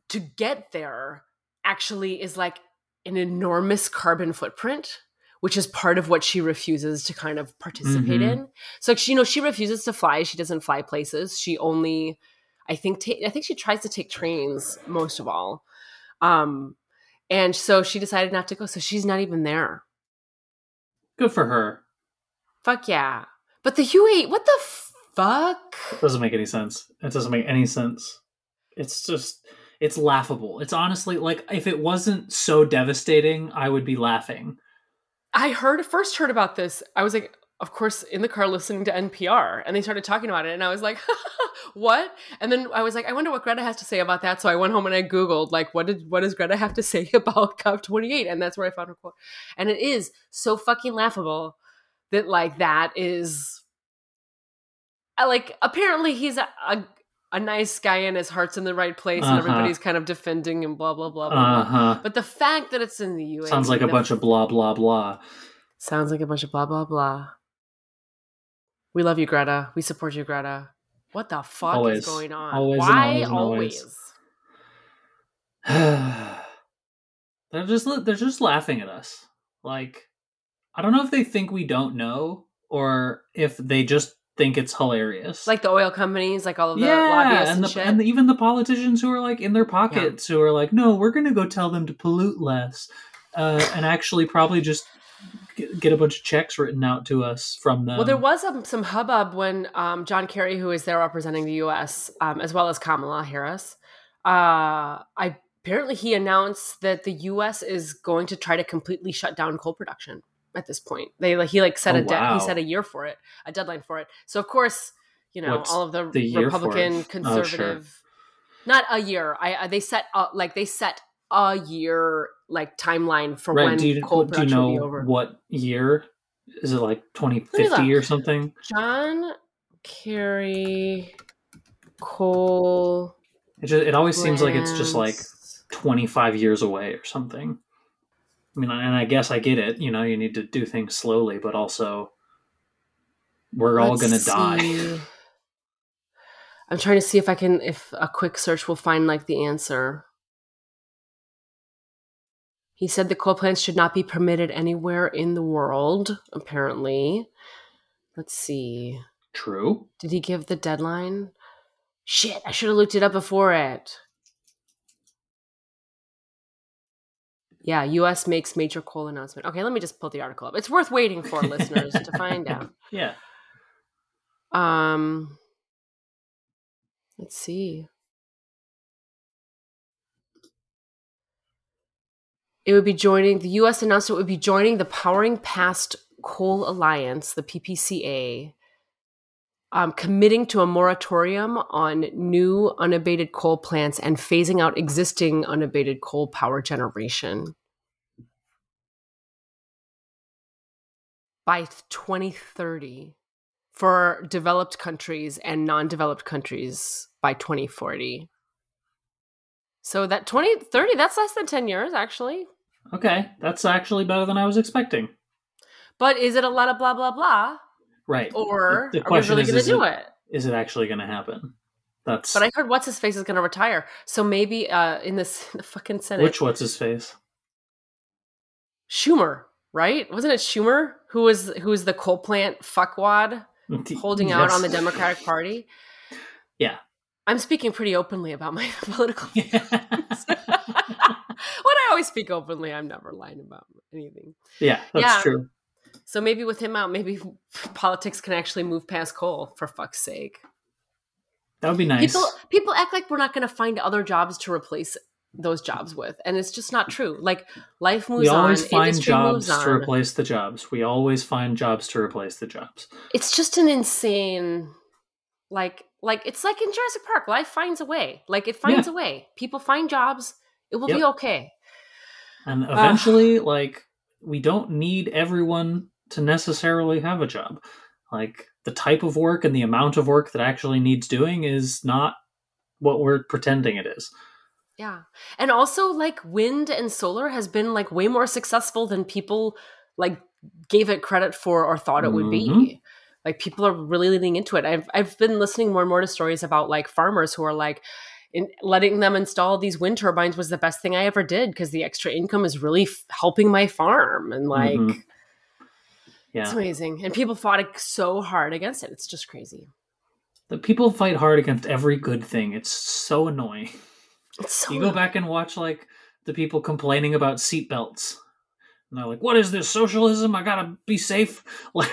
to get there actually is like an enormous carbon footprint. Which is part of what she refuses to kind of participate Mhm. in. So, like, she, you know, she refuses to fly. She doesn't fly places. She only, I think, ta- I think she tries to take trains most of all. Um, and so she decided not to go. So she's not even there. good for her Fuck yeah. But the UAE, what the fuck? doesn't make any sense it doesn't make any sense it's just it's laughable it's honestly like if it wasn't so devastating i would be laughing I heard first heard about this. I was like, of course, in the car listening to NPR, and they started talking about it, and I was like, what? And then I was like, I wonder what Greta has to say about that. So I went home and I googled like, what did what does Greta have to say about COP28? And that's where I found her quote. And it is so fucking laughable that like that is, uh, like apparently he's a. a a nice guy and his heart's in the right place, and Uh-huh. everybody's kind of defending him, blah blah blah blah. blah. uh-huh But the fact that it's in the UAE sounds like a bunch of blah blah blah Sounds like a bunch of blah blah blah. We love you, Greta. We support you, Greta. What the fuck Always. is going on? Always and always and always? always. they're just they're just laughing at us. Like I don't know if they think we don't know or if they just think it's hilarious. Like the oil companies, like all of the yeah, lobbyists and, and, the, shit. and even the politicians who are like in their pockets who are like, no, we're gonna go tell them to pollute less, uh, and actually probably just get, get a bunch of checks written out to us from them. well, there was um, some hubbub when um, John Kerry, who is there representing the U.S., um, as well as Kamala Harris, uh, I apparently he announced that the U.S. is going to try to completely shut down coal production at this point. They like he like set Oh, a de- wow. he set a year for it, a deadline for it. So of course, you know, What's all of the, the Republican it? Oh, conservative, not a year. I, I they set uh, like they set a year like timeline for right? when Do you, coal do you production will be know over. what year? Is it like 2050 or something? John Kerry coal. It just, it always seems like it's just like twenty five years away or something. I mean, and I guess I get it. You know, you need to do things slowly, but also we're all Let's going to die. I'm trying to see if I can, if a quick search will find like the answer. He said the coal plants should not be permitted anywhere in the world, apparently. Let's see. True. Did he give the deadline? Shit, I should have looked it up before it. Yeah, US makes major coal announcement. Okay, let me just pull the article up. It's worth waiting for listeners to find out. Yeah. Um let's see. It would be joining the US announced it would be joining the Powering Past Coal Alliance, the PPCA, um, committing to a moratorium on new unabated coal plants and phasing out existing unabated coal power generation by 2030 for developed countries and non-developed countries by 2040. So that 2030, that's less than 10 years actually. Okay. That's actually better than I was expecting. But is it a lot of blah blah blah Right. or The- the are we really is, going to do it- it? Is it actually going to happen? That's But I heard what's his face is going to retire. So maybe uh in this the fucking Senate which what's his face? Schumer, right? Wasn't it Schumer who was who was the coal plant fuckwad holding out on the Democratic Party? Yeah. I'm speaking pretty openly about my political Yeah. when I always speak openly, I'm never lying about anything. yeah, that's Yeah. true. So maybe with him out, maybe politics can actually move past coal for fuck's sake. That would be nice. People people act like we're not going to find other jobs to replace those jobs with, and it's just not true. Like life moves we always on, find jobs to replace the jobs. We always find jobs to replace the jobs. it's just an insane like like it's like in Jurassic Park life finds a way like it finds Yeah. a way people find jobs it will Yep. be okay And eventually, like, we don't need everyone to necessarily have a job. Like, the type of work and the amount of work that actually needs doing is not what we're pretending it is. yeah and also like wind and solar has been like way more successful than people like gave it credit for or thought it would be Mhm. like people are really leaning into it I've, I've been listening more and more to stories about like farmers who are like in letting them install these wind turbines was the best thing i ever did because the extra income is really f- helping my farm and like Mhm. It's amazing. And people fought so hard against it. It's just crazy. The people fight hard against every good thing. It's so annoying. It's so you go back and watch, like, the people complaining about seatbelts. And they're like, what is this, socialism? I gotta be safe. Like,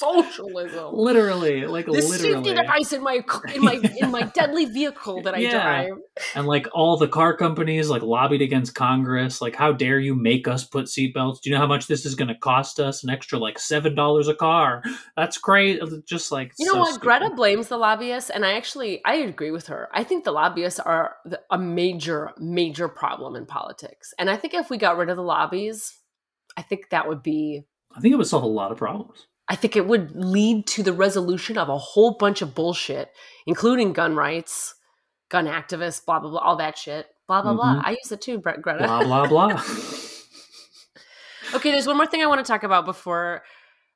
socialism. literally, like, The literally. safety device in my in my in my deadly vehicle that I Yeah. drive. and like all the car companies like lobbied against Congress. Like, how dare you make us put seatbelts? Do you know how much this is going to cost us? An extra like seven dollars a car. That's great. Just like You know so what? stupid. Greta blames the lobbyists, and I actually I agree with her. I think the lobbyists are the, a major major problem in politics, and I think if we got rid of the lobbies, I think that would be. I think it would solve a lot of problems. I think it would lead to the resolution of a whole bunch of bullshit, including gun rights, gun activists, blah blah blah, all that shit. Blah blah blah. Mhm. I use it too, Bre- Greta. Blah blah blah. Okay, there's one more thing I want to talk about before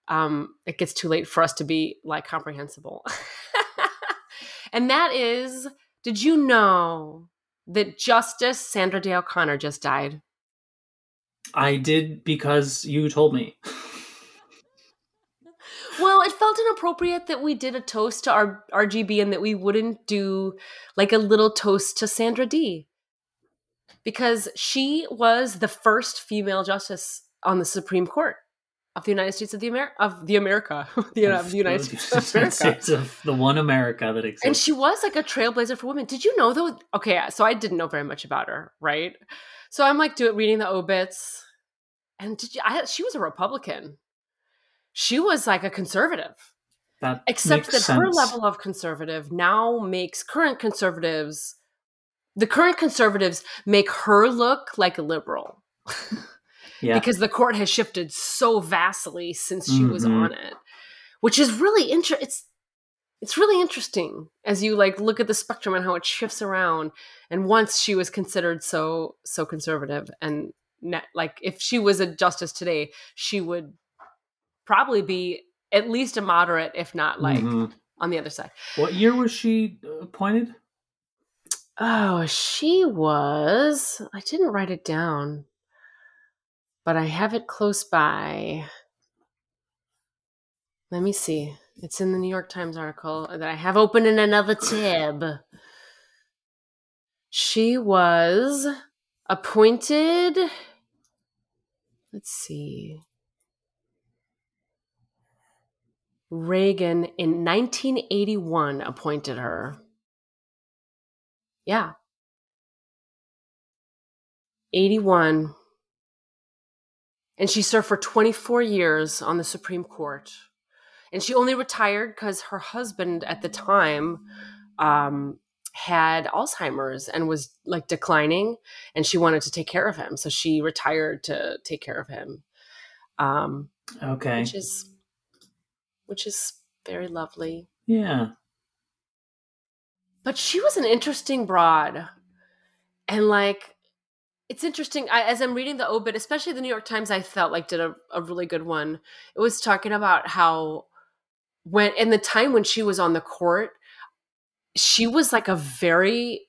um, it gets too late for us to be like comprehensible. and that is did you know that Justice Sandra Day O'Connor just died? I did because you told me. It felt inappropriate that we did a toast to our RGB and that we wouldn't do like a little toast to Sandra D. Because she was the first female justice on the Supreme Court of the United States of the Amer- of the America, the, uh, of the United States of America. Of the one America that exists. And she was like a trailblazer for women. Did you know though? Okay, so I didn't know very much about her, right? So I'm like doing reading the obits, and did you? I, she was a Republican. She was like a conservative, that except that makes her level of conservative now makes current conservatives. The current conservatives make her look like a liberal yeah. because the court has shifted so vastly since she was Mhm. on it, which is really interesting. It's it's really interesting as you like look at the spectrum and how it shifts around. And once she was considered so so conservative, and ne- like if she was a justice today, she would probably be at least a moderate, if not like Mhm. on the other side. What year was she appointed? Oh, she was. I didn't write it down, but I have it close by. Let me see. It's in the New York Times article that I have open in another tab. She was appointed. Let's see. Reagan in 1981 appointed her. Yeah. 81. And she served for 24 years on the Supreme Court. And she only retired because her husband at the time um, had Alzheimer's and was like declining, and she wanted to take care of him. So she retired to take care of him. Um, Okay. which is which is very lovely. Yeah. but she was an interesting broad and like it's interesting I, as i'm reading the obit especially the new york times i felt like did a, a really good one it was talking about how when in the time when she was on the court she was like a very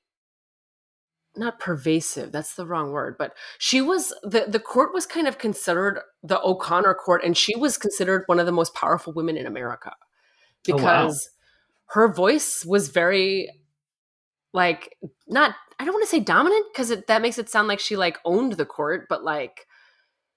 not pervasive that's the wrong word but she was the the court was kind of considered the o'connor court and she was considered one of the most powerful women in america Oh, wow. because her voice was very like not i don't want to say dominant because that makes it sound like she like owned the court but like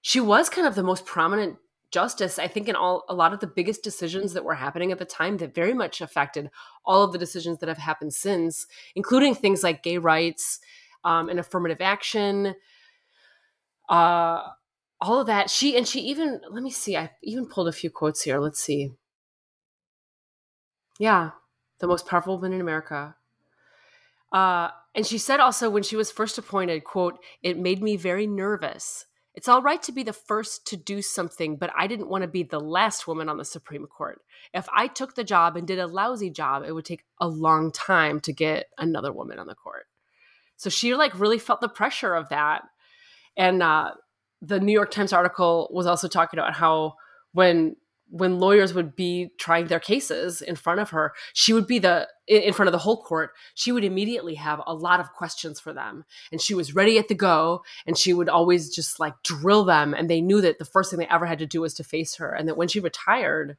she was kind of the most prominent justice i think in all a lot of the biggest decisions that were happening at the time that very much affected all of the decisions that have happened since including things like gay rights um, and affirmative action uh all of that she and she even let me see i even pulled a few quotes here let's see yeah the most powerful woman in america uh, and she said also when she was first appointed, quote, it made me very nervous. It's all right to be the first to do something, but I didn't want to be the last woman on the Supreme Court. If I took the job and did a lousy job, it would take a long time to get another woman on the court. So she like really felt the pressure of that. And uh, the New York Times article was also talking about how when when lawyers would be trying their cases in front of her, she would be the in front of the whole court. She would immediately have a lot of questions for them, and she was ready at the go. And she would always just like drill them, and they knew that the first thing they ever had to do was to face her. And that when she retired,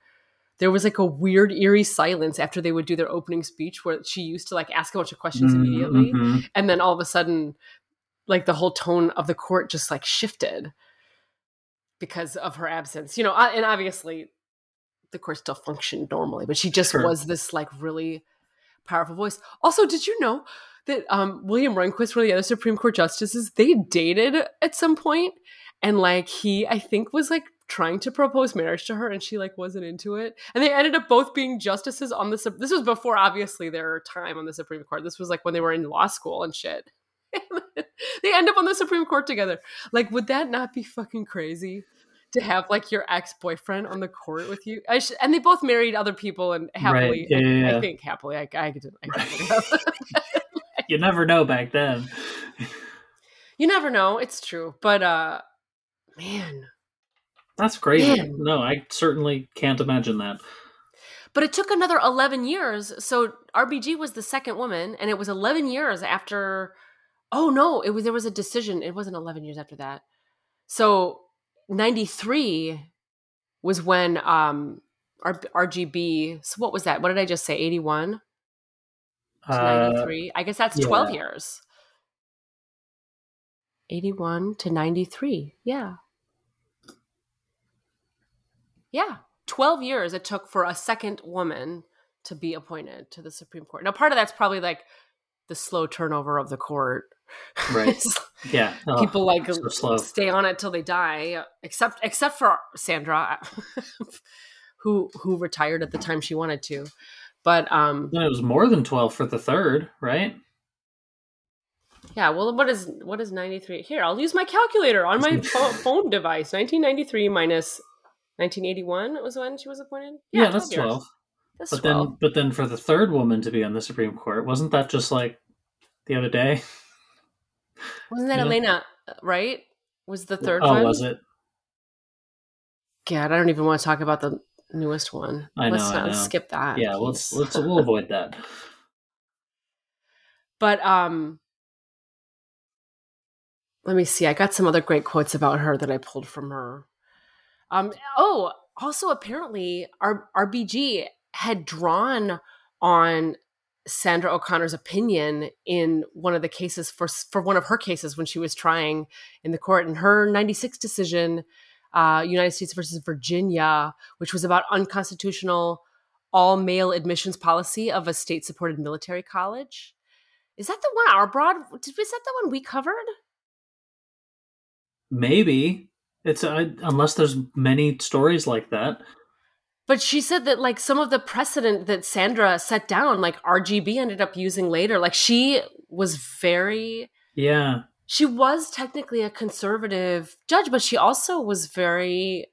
there was like a weird, eerie silence after they would do their opening speech, where she used to like ask a bunch of questions immediately, Mhm. and then all of a sudden, like the whole tone of the court just like shifted because of her absence. You know, and obviously the court still functioned normally, but she just Sure. was this like really powerful voice. Also, did you know that um, William Rehnquist, one of the other Supreme Court justices, they dated at some point, and like he, I think, was like trying to propose marriage to her, and she like wasn't into it, and they ended up both being justices on the. This was before, obviously, their time on the Supreme Court. This was like when they were in law school and shit. they end up on the Supreme Court together. Like, would that not be fucking crazy? To have like your ex boyfriend on the court with you, I sh- and they both married other people and happily. Yeah, yeah, I, yeah. I think happily. I, I could. I could You never know back then. you never know. It's true, but uh, man, That's crazy. No, I certainly can't imagine that. But it took another 11 years. So RBG was the second woman, and it was 11 years after. Oh no, it was there was a decision. It wasn't 11 years after that. So 93 was when um R- RGB. So what was that? What did I just say? 81 to Uh, 93. I guess that's 12 years. 81 to 93. Yeah. Yeah. 12 years it took for a second woman to be appointed to the Supreme Court. Now, part of that's probably like the slow turnover of the court. Right. Yeah. Oh, People like so slow. stay on it till they die, except except for Sandra, who who retired at the time she wanted to. But um, Then it was more than 12 for the third, right? Yeah, well, what is what is ninety three? Here, I'll use my calculator on my phone device. Nineteen ninety three minus nineteen eighty one was when she was appointed. Yeah, that's 12 years. 12. That's But swell. then, but then for the third woman to be on the Supreme Court, wasn't that just like the other day? Wasn't that Yeah. Elena, uh, right? Was the third oh, one? was it? God, I don't even want to talk about the newest one. I let's know, I know. skip that. Yeah, let's let's we'll avoid that. But um let me see. I got some other great quotes about her that I pulled from her. Um oh, also apparently our RBG had drawn on Sandra O'Connor's opinion in one of the cases for for one of her cases when she was trying in the court in her 96 decision uh United States versus Virginia, which was about unconstitutional all male admissions policy of a state supported military college. Is that the one our broad? did Is that the one we covered? Maybe it's uh, unless there's many stories like that. But she said that like some of the precedent that Sandra set down, like RGB ended up using later. Like she was very, Yeah, she was technically a conservative judge, but she also was very,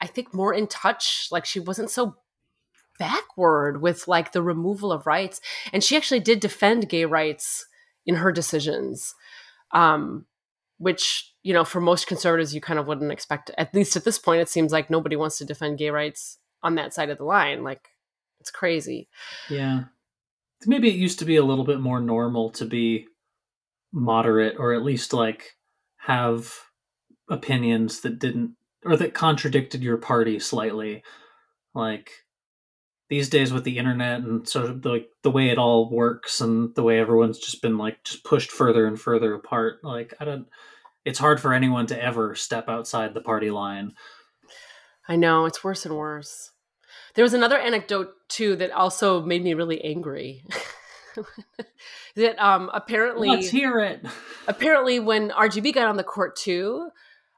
I think, more in touch. Like she wasn't so backward with like the removal of rights, and she actually did defend gay rights in her decisions. Um, which you know for most conservatives you kind of wouldn't expect at least at this point it seems like nobody wants to defend gay rights on that side of the line like it's crazy yeah. Maybe it used to be a little bit more normal to be moderate, or at least like have opinions that didn't or that contradicted your party slightly. Like these days with the internet and sort of the the way it all works and the way everyone's just been like just pushed further and further apart. Like I don't it's hard for anyone to ever step outside the party line. i know it's worse and worse there was another anecdote too that also made me really angry that um apparently Let's hear it. apparently when RGB got on the court too,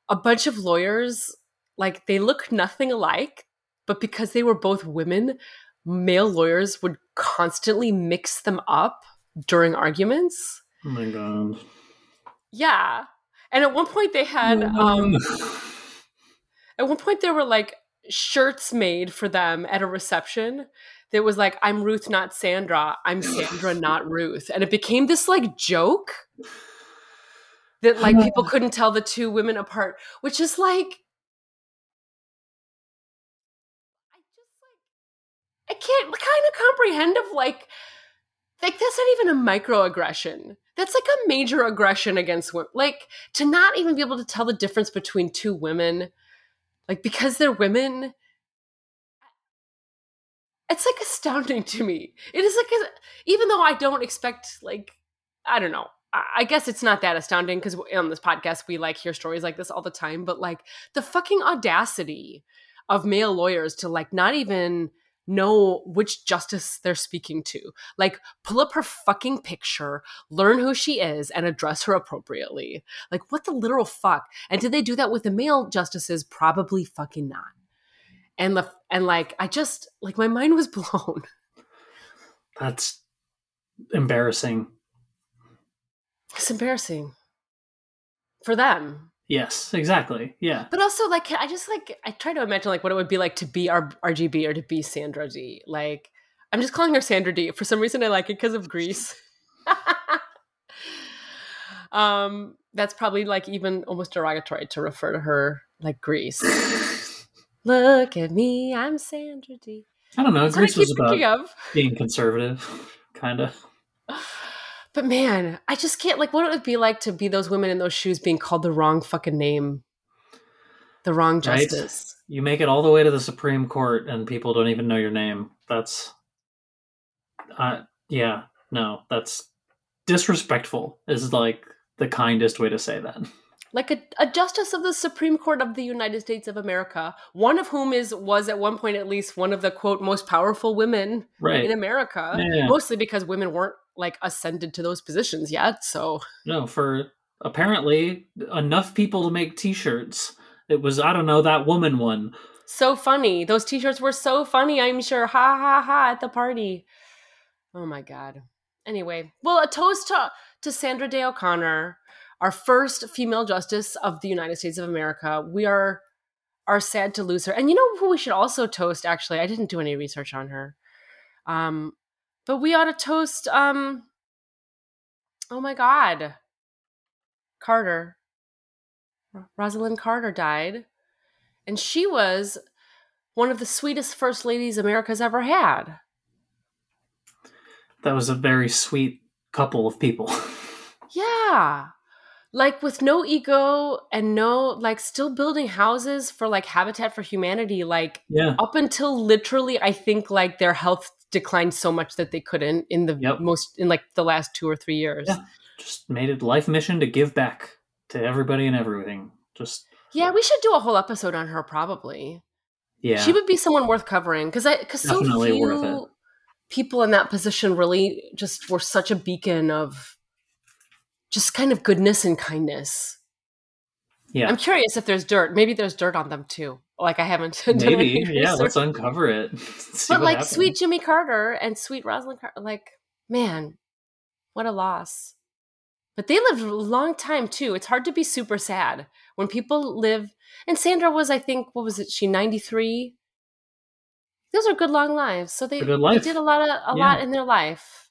a bunch of lawyers like they look nothing alike, but because they were both women, male lawyers would constantly mix them up during arguments. Oh my god. Yeah. And at one point they had um at one point there were like shirts made for them at a reception that was like I'm Ruth not Sandra, I'm Sandra not Ruth. And it became this like joke that like people couldn't tell the two women apart, which is like I just like I can't kind of comprehend of like like that's not even a microaggression. That's like a major aggression against women. Like to not even be able to tell the difference between two women, like because they're women. It's like astounding to me. It is like, a, even though I don't expect like, I don't know. I guess it's not that astounding because on this podcast we like hear stories like this all the time. But like the fucking audacity of male lawyers to like not even know which justice they're speaking to. Like, pull up her fucking picture, learn who she is, and address her appropriately. Like, what the literal fuck? And did they do that with the male justices? Probably fucking not. And the and like, I just like my mind was blown. That's embarrassing. It's embarrassing for them. Yes, exactly. Yeah. But also, like, I just like I try to imagine like what it would be like to be R- RGB or to be Sandra Dee. Like, I'm just calling her Sandra Dee. For some reason, I like it because of Grease. um, that's probably like even almost derogatory to refer to her like Grease. Look at me, I'm Sandra Dee. I don't know. That's Grease was about of. being conservative, kind of. But man, I just can't like what it would be like to be those women in those shoes being called the wrong fucking name, the wrong Right. justice. You make it all the way to the Supreme Court, and people don't even know your name. That's, uh, yeah, no, that's disrespectful. Is like the kindest way to say that. like a, a justice of the Supreme Court of the United States of America, one of whom is was at one point at least one of the quote most powerful women Right. in America, Yeah. mostly because women weren't like ascended to those positions yet. So No, for apparently enough people to make T-shirts. It was I don't know that woman one. so funny. Those t-shirts were so funny, I'm sure. Ha ha ha at the party. Oh my god. Anyway, well, a toast to to Sandra Day O'Connor, our first female justice of the United States of America. We are are sad to lose her. And you know who we should also toast actually? I didn't do any research on her. Um, but we ought to toast. Um, oh my God, Carter. Rosalynn Carter died, and she was one of the sweetest first ladies America's ever had. That was a very sweet couple of people. Yeah. Like with no ego and no like still building houses for like Habitat for Humanity like yeah. up until literally I think like their health declined so much that they couldn't in the Yep. most in like the last 2 or 3 years. Yeah. Just made it life mission to give back to everybody and everything. Just Yeah, we should do a whole episode on her probably. yeah. She would be someone worth covering cuz I cuz so few people in that position really just were such a beacon of just kind of goodness and kindness. yeah. I'm curious if there's dirt. Maybe there's dirt on them too. Like I haven't done Maybe. Yeah, let's uncover it. But like happens. sweet Jimmy Carter and sweet Rosalynn Carter, like man, what a loss. But they lived a long time too. It's hard to be super sad when people live. And Sandra was, I think, what was it? She 93. Those are good long lives. So they, they did a lot of a Yeah. lot in their life,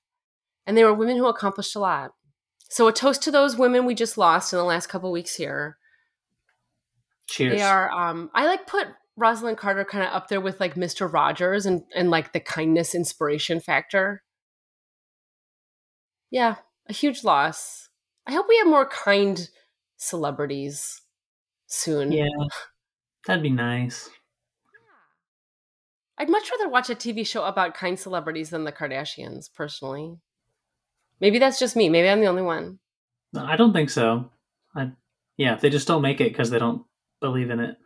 and they were women who accomplished a lot. So a toast to those women we just lost in the last couple weeks here. Cheers. They are um I like put Rosalynn Carter kind of up there with like Mr. Rogers and and like the kindness inspiration factor. Yeah, a huge loss. I hope we have more kind celebrities soon. Yeah. That'd be nice. I'd much rather watch a TV show about kind celebrities than the Kardashians, personally. Maybe that's just me. Maybe I'm the only one. No, I don't think so. I yeah, they just don't make it because they don't believe in it.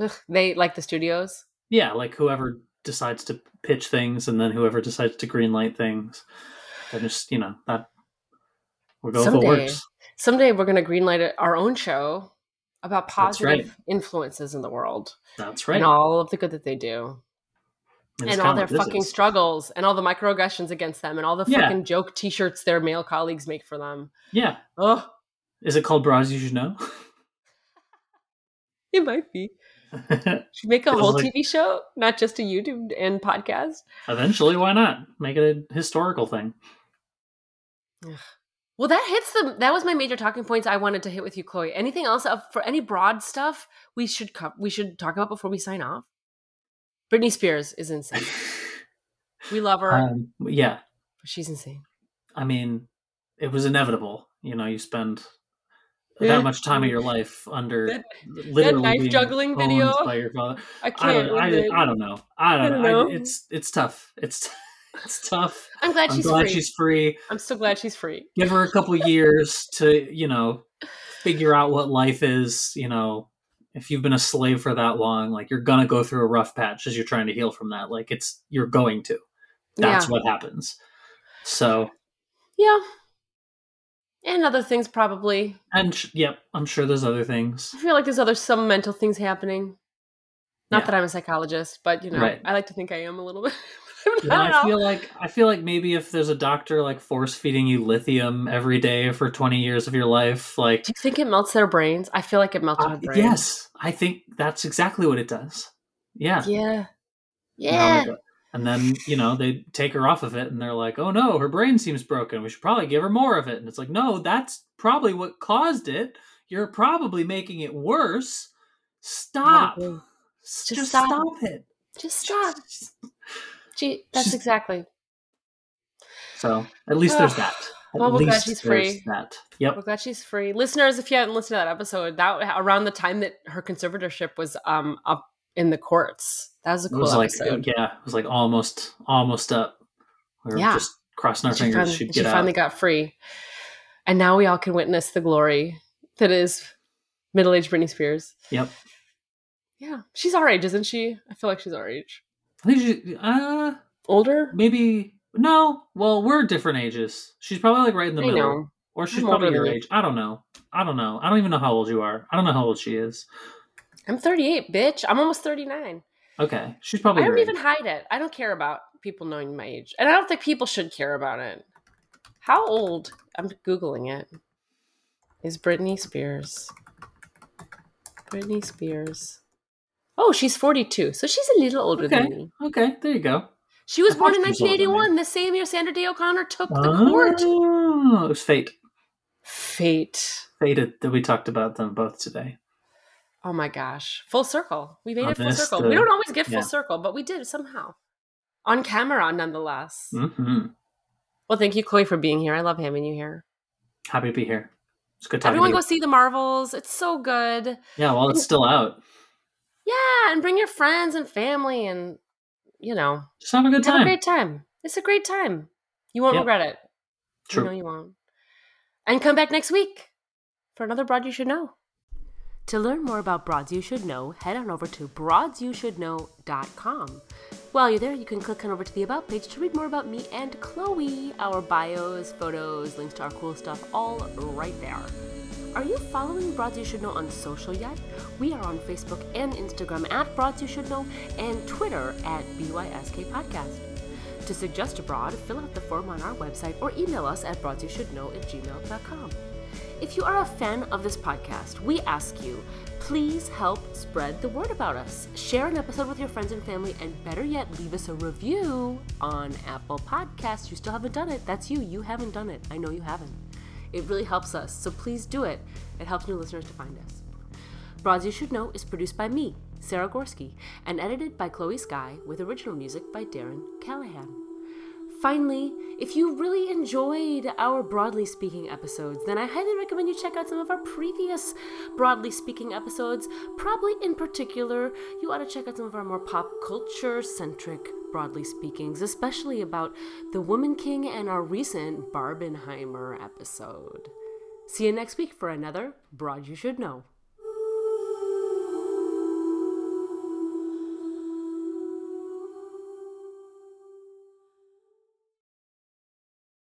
Ugh, they like the studios. Yeah, like whoever decides to pitch things and then whoever decides to greenlight things. They're just you know that we'll go with what Someday. works. Someday we're going to greenlight our own show about That's right. positive influences in the world. That's right. and all of the good that they do And and all their fucking struggles and all the microaggressions against them and all the Yeah. fucking joke t-shirts their male colleagues make for them Yeah. oh Is it called Bras You Should Know? it might be should make a whole like- tv show not just a youtube and podcast Eventually, why not? Make it a historical thing. well that hits the that was my major talking points i wanted to hit with you chloe anything else for any broad stuff we should co- we should talk about before we sign off britney spears is insane we love her Um, yeah. but she's insane I mean, it was inevitable. You know, you spend. That much time of your life under That- literally knife being juggling video? by your father. i I can't don't, I. I don't know. I don't, I don't know. know. I, it's it's tough. It's it's tough. i'm glad I'm she's glad free she's free. i'm so glad she's free Give her a couple years to you know figure out what life is. You know, if you've been a slave for that long, like you're gonna go through a rough patch as you're trying to heal from that. Like it's you're going to. That's yeah. what happens. So Yeah. And other things probably. and sh- yep, I'm sure there's other things. I feel like there's other some mental things happening. Not Yeah. that I'm a psychologist, but you know, Right. I like to think I am a little bit. Yeah, not I feel like I feel like maybe if there's a doctor like force feeding you lithium every day for 20 years of your life, like Do you think it melts their brains? I feel like it melts uh, my brain. yes, I think that's exactly what it does. Yeah. Yeah. Yeah. And then you know they take her off of it, and they're like, "Oh no, her brain seems broken. We should probably give her more of it." And it's like, "No, that's probably what caused it. You're probably making it worse. Stop. Just Just, stop. stop. it." Just stop. Gee, that's She's- exactly. So at least there's that. At Well, we're glad least she's free. That. Yep. We're glad she's free. Listeners, if you haven't listened to that episode, that around the time that her conservatorship was um up in the courts. That was a It cool was like episode. yeah, it was like almost almost up. We were Yeah. just crossing our she fingers finally, she'd she out. finally got free. And now we all can witness the glory that is middle aged Britney Spears. Yep. Yeah. She's our age, isn't she? I feel like she's our age. I think she, uh Older? maybe no. Well, we're different ages. She's probably like right in the I middle. know. Or she's I'm probably older your age. I don't know. I don't know. I don't even know how old you are. I don't know how old she is. I'm 38, bitch. I'm almost 39. Okay. She's probably I don't even hide it. I don't care about people knowing my age. And I don't think people should care about it. How old? I'm Googling it. Is Britney Spears. Britney Spears. Oh, she's 42. So she's a little older Okay. than me. Okay, there you go. She was I born in thought she was older than me. 1981, the same year Sandra Day O'Connor took the court. Oh, it was fate. Fate. Fated that we talked about them both today. Oh my gosh. Full circle. We made it full circle. the- we don't always get full yeah. circle, but we did somehow. On camera, nonetheless. hmm Well, thank you, Chloe, for being here. I love having you here. Happy to be here. It's good Everyone go see the Marvels. It's so good. Yeah, well, it's still out. Yeah, and bring your friends and family and, you know, Just have a good time. have a great time. It's a great time. You won't Yep. regret it. True. You know you won't. And come back next week for another Broad You Should Know. To learn more about Broads You Should Know, head on over to broadsyoushouldknow.com. While you're there, you can click on over to the About page to read more about me and Chloe. Our bios, photos, links to our cool stuff, all right there. Are you following Broads You Should Know on social yet? We are on Facebook and Instagram at Broads You Should Know and Twitter at BYSK Podcast. To suggest a broad, fill out the form on our website or email us at broadsyoushouldknow at gmail.com. If you are a fan of this podcast, we ask you, please help spread the word about us. Share an episode with your friends and family, and better yet, leave us a review on Apple Podcasts. You still haven't done it. That's you. You haven't done it. I know you haven't. It really helps us, so please do it. It helps new listeners to find us. Broads You Should Know is produced by me, Sara Gorski, and edited by Chloe Skye with original music by Darren Callahan. Finally, if you really enjoyed our Broadly Speaking episodes, then I highly recommend you check out some of our previous Broadly Speaking episodes. Probably in particular, you ought to check out some of our more pop culture centric Broadly Speakings, especially about The Woman King and our recent Barbenheimer episode. See you next week for another Broad You Should Know.